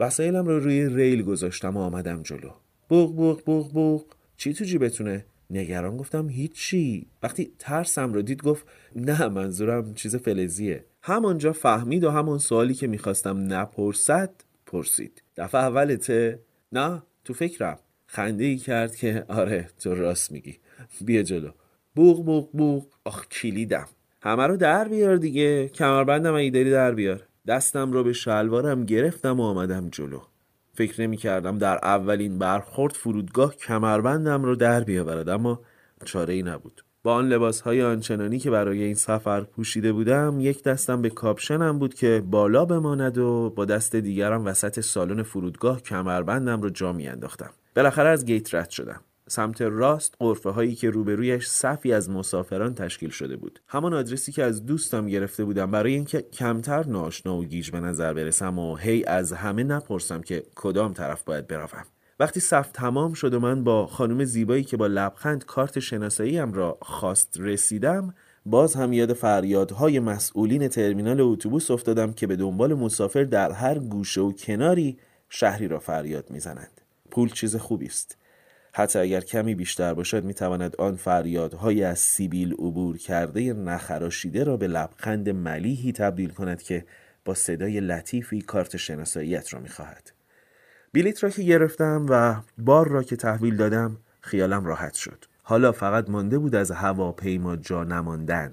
وسایلم رو روی ریل گذاشتم و آمدم جلو. بوغ بوغ بوغ بوغ چی تو جیبتونه؟ نگران گفتم هیچی. وقتی ترسم رو دید گفت نه منظورم چیز فلزیه. همانجا فهمید و همون سوالی که می‌خواستم نپرسد پرسید. دفعه اولته؟ نه تو فکرم خنده ای کرد که آره تو راست میگی. بیا جلو. بوغ بوغ بوغ. آخ کلیدم. همه رو در بیار دیگه. کمربندم اگه داری در بیار. دستم رو به شلوارم گرفتم و آمدم جلو. فکر نمی کردم در اولین برخورد فرودگاه کمربندم رو در بیاورد اما چاره ای نبود. با آن لباس های آنچنانی که برای این سفر پوشیده بودم یک دستم به کاپشنم بود که بالا بماند و با دست دیگرم وسط سالن فرودگاه کمربندم رو جا می انداختم بالاخره از گیت رد شدم. سمت راست قرفه هایی که روبرویش صفی از مسافران تشکیل شده بود. همان آدرسی که از دوستم گرفته بودم برای اینکه کمتر ناشنا و گیج به نظر برسم و هی از همه نپرسم که کدام طرف باید بروم. وقتی صف تمام شد و من با خانم زیبایی که با لبخند کارت شناساییم را خواست رسیدم باز هم یاد فریادهای مسئولین ترمینال اتوبوس افتادم که به دنبال مسافر در هر گوشه و کناری شهری را فریاد می‌زنند. پول چیز خوبی است. حتی اگر کمی بیشتر باشد می‌تواند آن فریادهای از سیبیل عبور کرده نخراشیده را به لبخند ملیحی تبدیل کند که با صدای لطیفی کارت شناساییت را می‌خواهد. بلیت را که گرفتم و بار را که تحویل دادم خیالم راحت شد. حالا فقط مانده بود از هواپیما جا نماندن.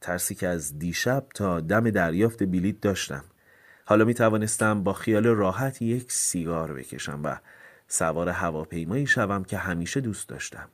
ترسی که از دیشب تا دم دریافت بلیت داشتم. حالا می توانستم با خیال راحت یک سیگار بکشم و سوار هواپیمایی شوم که همیشه دوست داشتم.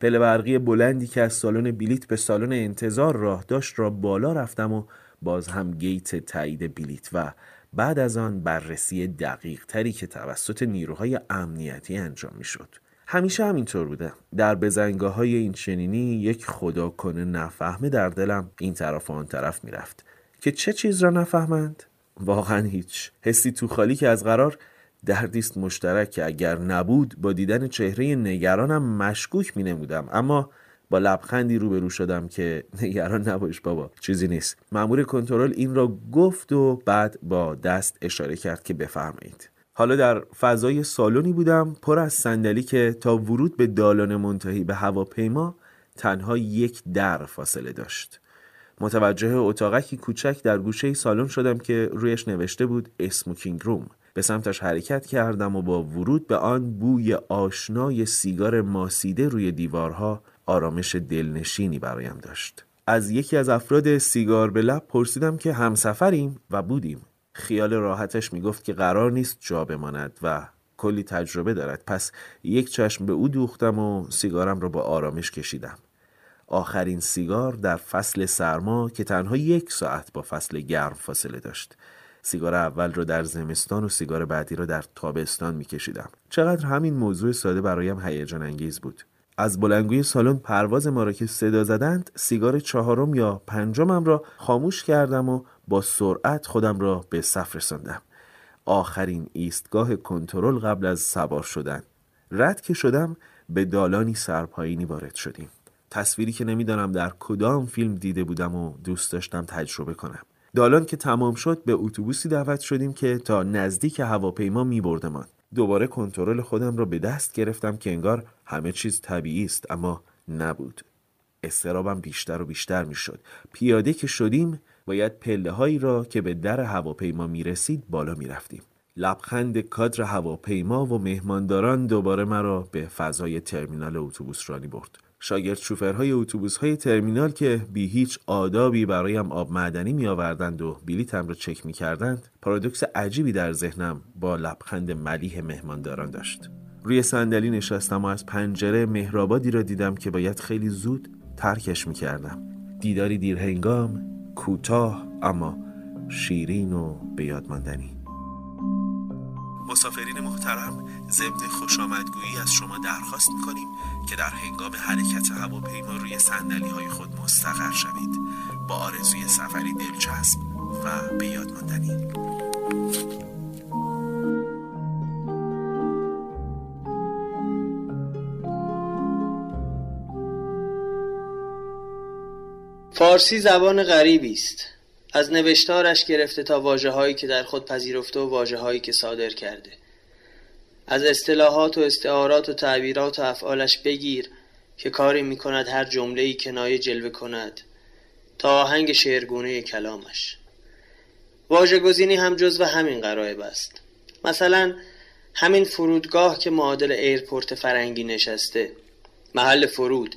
پله برقی بلندی که از سالن بلیت به سالن انتظار راه داشت را بالا رفتم و باز هم گیت تایید بلیت و بعد از آن بررسی دقیق تری که توسط نیروهای امنیتی انجام می شد. همیشه همینطور بوده در بزنگاه های این چنینی یک خدا کنه نفهمه در دلم این طرف و آن طرف می‌رفت که چه چیز را نفهمند؟ واقعا هیچ حسی تو خالی که از قرار دردیست مشترک که اگر نبود با دیدن چهره نگرانم مشکوک می نمودم اما با لبخندی روبرو شدم که نگران نباش بابا. چیزی نیست. مأمور کنترل این را گفت و بعد با دست اشاره کرد که بفرمایید. حالا در فضای سالنی بودم پر از صندلی که تا ورود به دالان منتهی به هواپیما تنها یک در فاصله داشت. متوجه اتاقکی کوچک در گوشه سالن شدم که رویش نوشته بود اسموکینگ روم. به سمتش حرکت کردم و با ورود به آن بوی آشنای سیگار ماسیده روی دیوارها آرامش دلنشینی برایم داشت. از یکی از افراد سیگار به لب پرسیدم که همسفریم و بودیم. خیال راحتش می‌گفت که قرار نیست جا بماند و کلی تجربه دارد. پس یک چشم به او دوختم و سیگارم را با آرامش کشیدم. آخرین سیگار در فصل سرما که تنها یک ساعت با فصل گرم فاصله داشت. سیگار اول رو در زمستان و سیگار بعدی رو در تابستان میکشیدم. چقدر همین موضوع ساده برایم هیجان انگیز بود. از بلنگوی سالن پرواز ما را که صدا زدند سیگار چهارم یا پنجمم را خاموش کردم و با سرعت خودم را به صف رساندم. آخرین ایستگاه کنترل قبل از سوار شدن. رد که شدم به دالانی سرپایینی وارد شدیم. تصویری که نمی‌دانم در کدام فیلم دیده بودم و دوست داشتم تجربه کنم. دالان که تمام شد به اتوبوسی دعوت شدیم که تا نزدیک هواپیما می بردمان. دوباره کنترل خودم را به دست گرفتم که انگار همه چیز طبیعی است اما نبود. استرابم بیشتر و بیشتر می شد پیاده که شدیم باید پله هایی را که به در هواپیما می رسید بالا می رفتیم لبخند کادر هواپیما و مهمانداران دوباره مرا به فضای ترمینال اتوبوس رانی برد. شاگرد شوفرهای اتوبوس های ترمینال که بی هیچ آدابی برایم آب معدنی می آوردند و بلیتم را چک می کردند پارادوکس عجیبی در ذهنم با لبخند ملیح مهمانداران داشت. روی صندلی نشستم و از پنجره مهرآبادی را دیدم که باید خیلی زود ترکش می کردم دیداری دیرهنگام کوتاه اما شیرین و به مسافرین محترم ضمن خوش آمدگویی از شما درخواست می‌کنیم که در هنگام حرکت هواپیما روی صندلی های خود مستقر شوید. با آرزوی سفری دلچسب و به یاد ماندنی. فارسی زبان غریبی است. از نوشتارش گرفته تا واژه هایی که در خود پذیرفته و واژه هایی که صادر کرده. از اصطلاحات و استعارات و تعبیرات و افعالش بگیر که کاری می کند هر جمله ای کنایه جلوه کند تا آهنگ شعرگونه کلامش. واژه گزینی هم جزو همین غرائب است. مثلا همین فرودگاه که معادل airport فرنگی نشسته محل فرود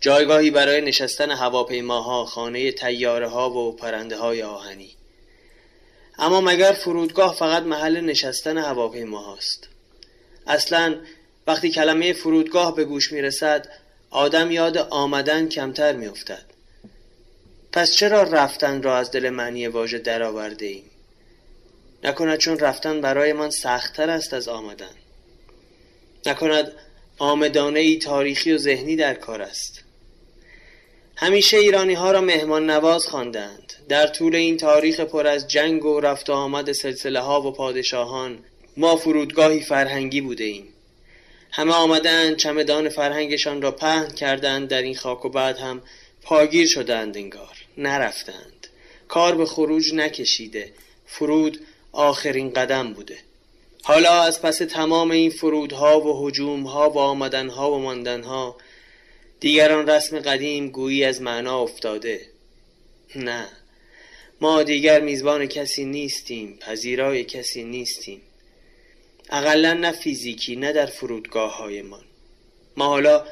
جایگاهی برای نشستن هواپیماها خانه تیاره ها و پرنده های آهنی. اما مگر فرودگاه فقط محل نشستن هواپیماهاست؟ اصلا وقتی کلمه فرودگاه به گوش می رسد آدم یاد آمدن کمتر می افتد. پس چرا رفتن را از دل معنی واژه درآورده ایم؟ نکند چون رفتن برای من سختتر است از آمدن. نکند آمدانه ای تاریخی و ذهنی در کار است. همیشه ایرانی ها را مهمان نواز خواندند. در طول این تاریخ پر از جنگ و رفت و آمد سلسله ها و پادشاهان ما فرودگاهی فرهنگی بوده ایم همه آمدند چمدان فرهنگشان را پهن کردند در این خاک و بعد هم پاگیر شدند انگار. نرفتند. کار به خروج نکشیده. فرود آخرین قدم بوده. حالا از پس تمام این فرودها و حجومها و آمدنها و ماندنها دیگران رسم قدیم گویی از معنا افتاده. نه. ما دیگر میزبان کسی نیستیم پذیرای کسی نیستیم. اقلا نه فیزیکی نه در فرودگاه هایمان ما حالا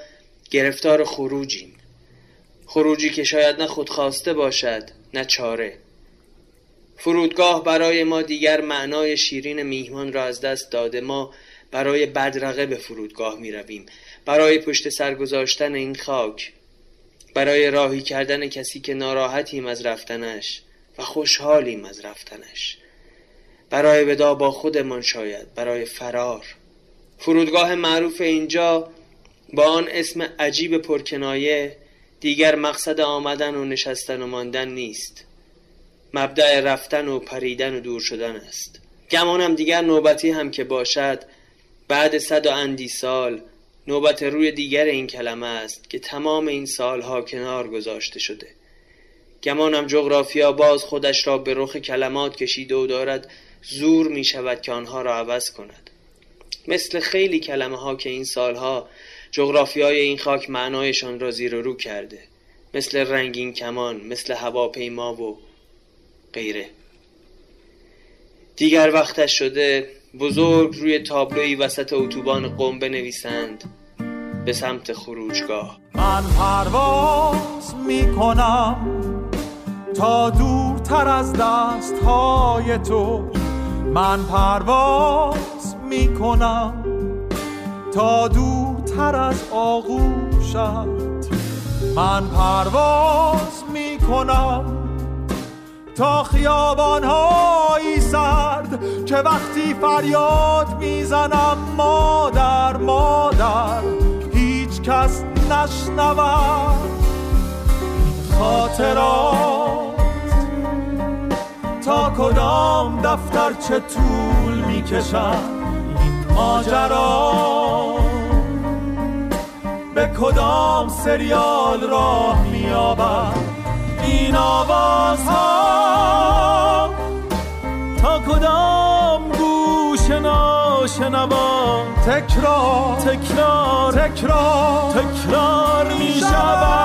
گرفتار خروجیم. خروجی که شاید نه خودخواسته باشد نه چاره. فرودگاه برای ما دیگر معنای شیرین میهمان را از دست داده. ما برای بدرقه به فرودگاه می رویم برای پشت سر گذاشتن این خاک برای راهی کردن کسی که ناراحتیم از رفتنش و خوشحالیم از رفتنش. برای ودا با خودمان شاید برای فرار. فرودگاه معروف اینجا با آن اسم عجیب پرکنایه دیگر مقصد آمدن و نشستن و ماندن نیست. مبدع رفتن و پریدن و دور شدن است. گمانم دیگر نوبتی هم که باشد بعد صد و اندی سال نوبت روی دیگر این کلمه است که تمام این سالها کنار گذاشته شده. گمانم جغرافیا باز خودش را به رخ کلمات کشیده و دارد زور می شود که آنها را عوض کند. مثل خیلی کلمه ها که این سالها جغرافیای این خاک معنایشان را زیر و رو کرده. مثل رنگین کمان مثل هواپیما و غیره. دیگر وقتش شده بزرگ روی تابلوی وسط اتوبان قم بنویسند به سمت خروجگاه. من پرواز می‌کنم تا دورتر از دست های تو. من پرواز می‌کنم تا دورتر از آغوشت. من پرواز می‌کنم تا خیابانهایی سرد که وقتی فریاد می‌زنم مادر مادر هیچ کس نشنود خاطرات. تا کدام دفتر چه طول می‌کشد این ماجرا؟ به کدام سریال راه میابد این آواز ها تا کدام گوش ناشنوا؟ تکرار. تکرار. تکرار. تکرار می شود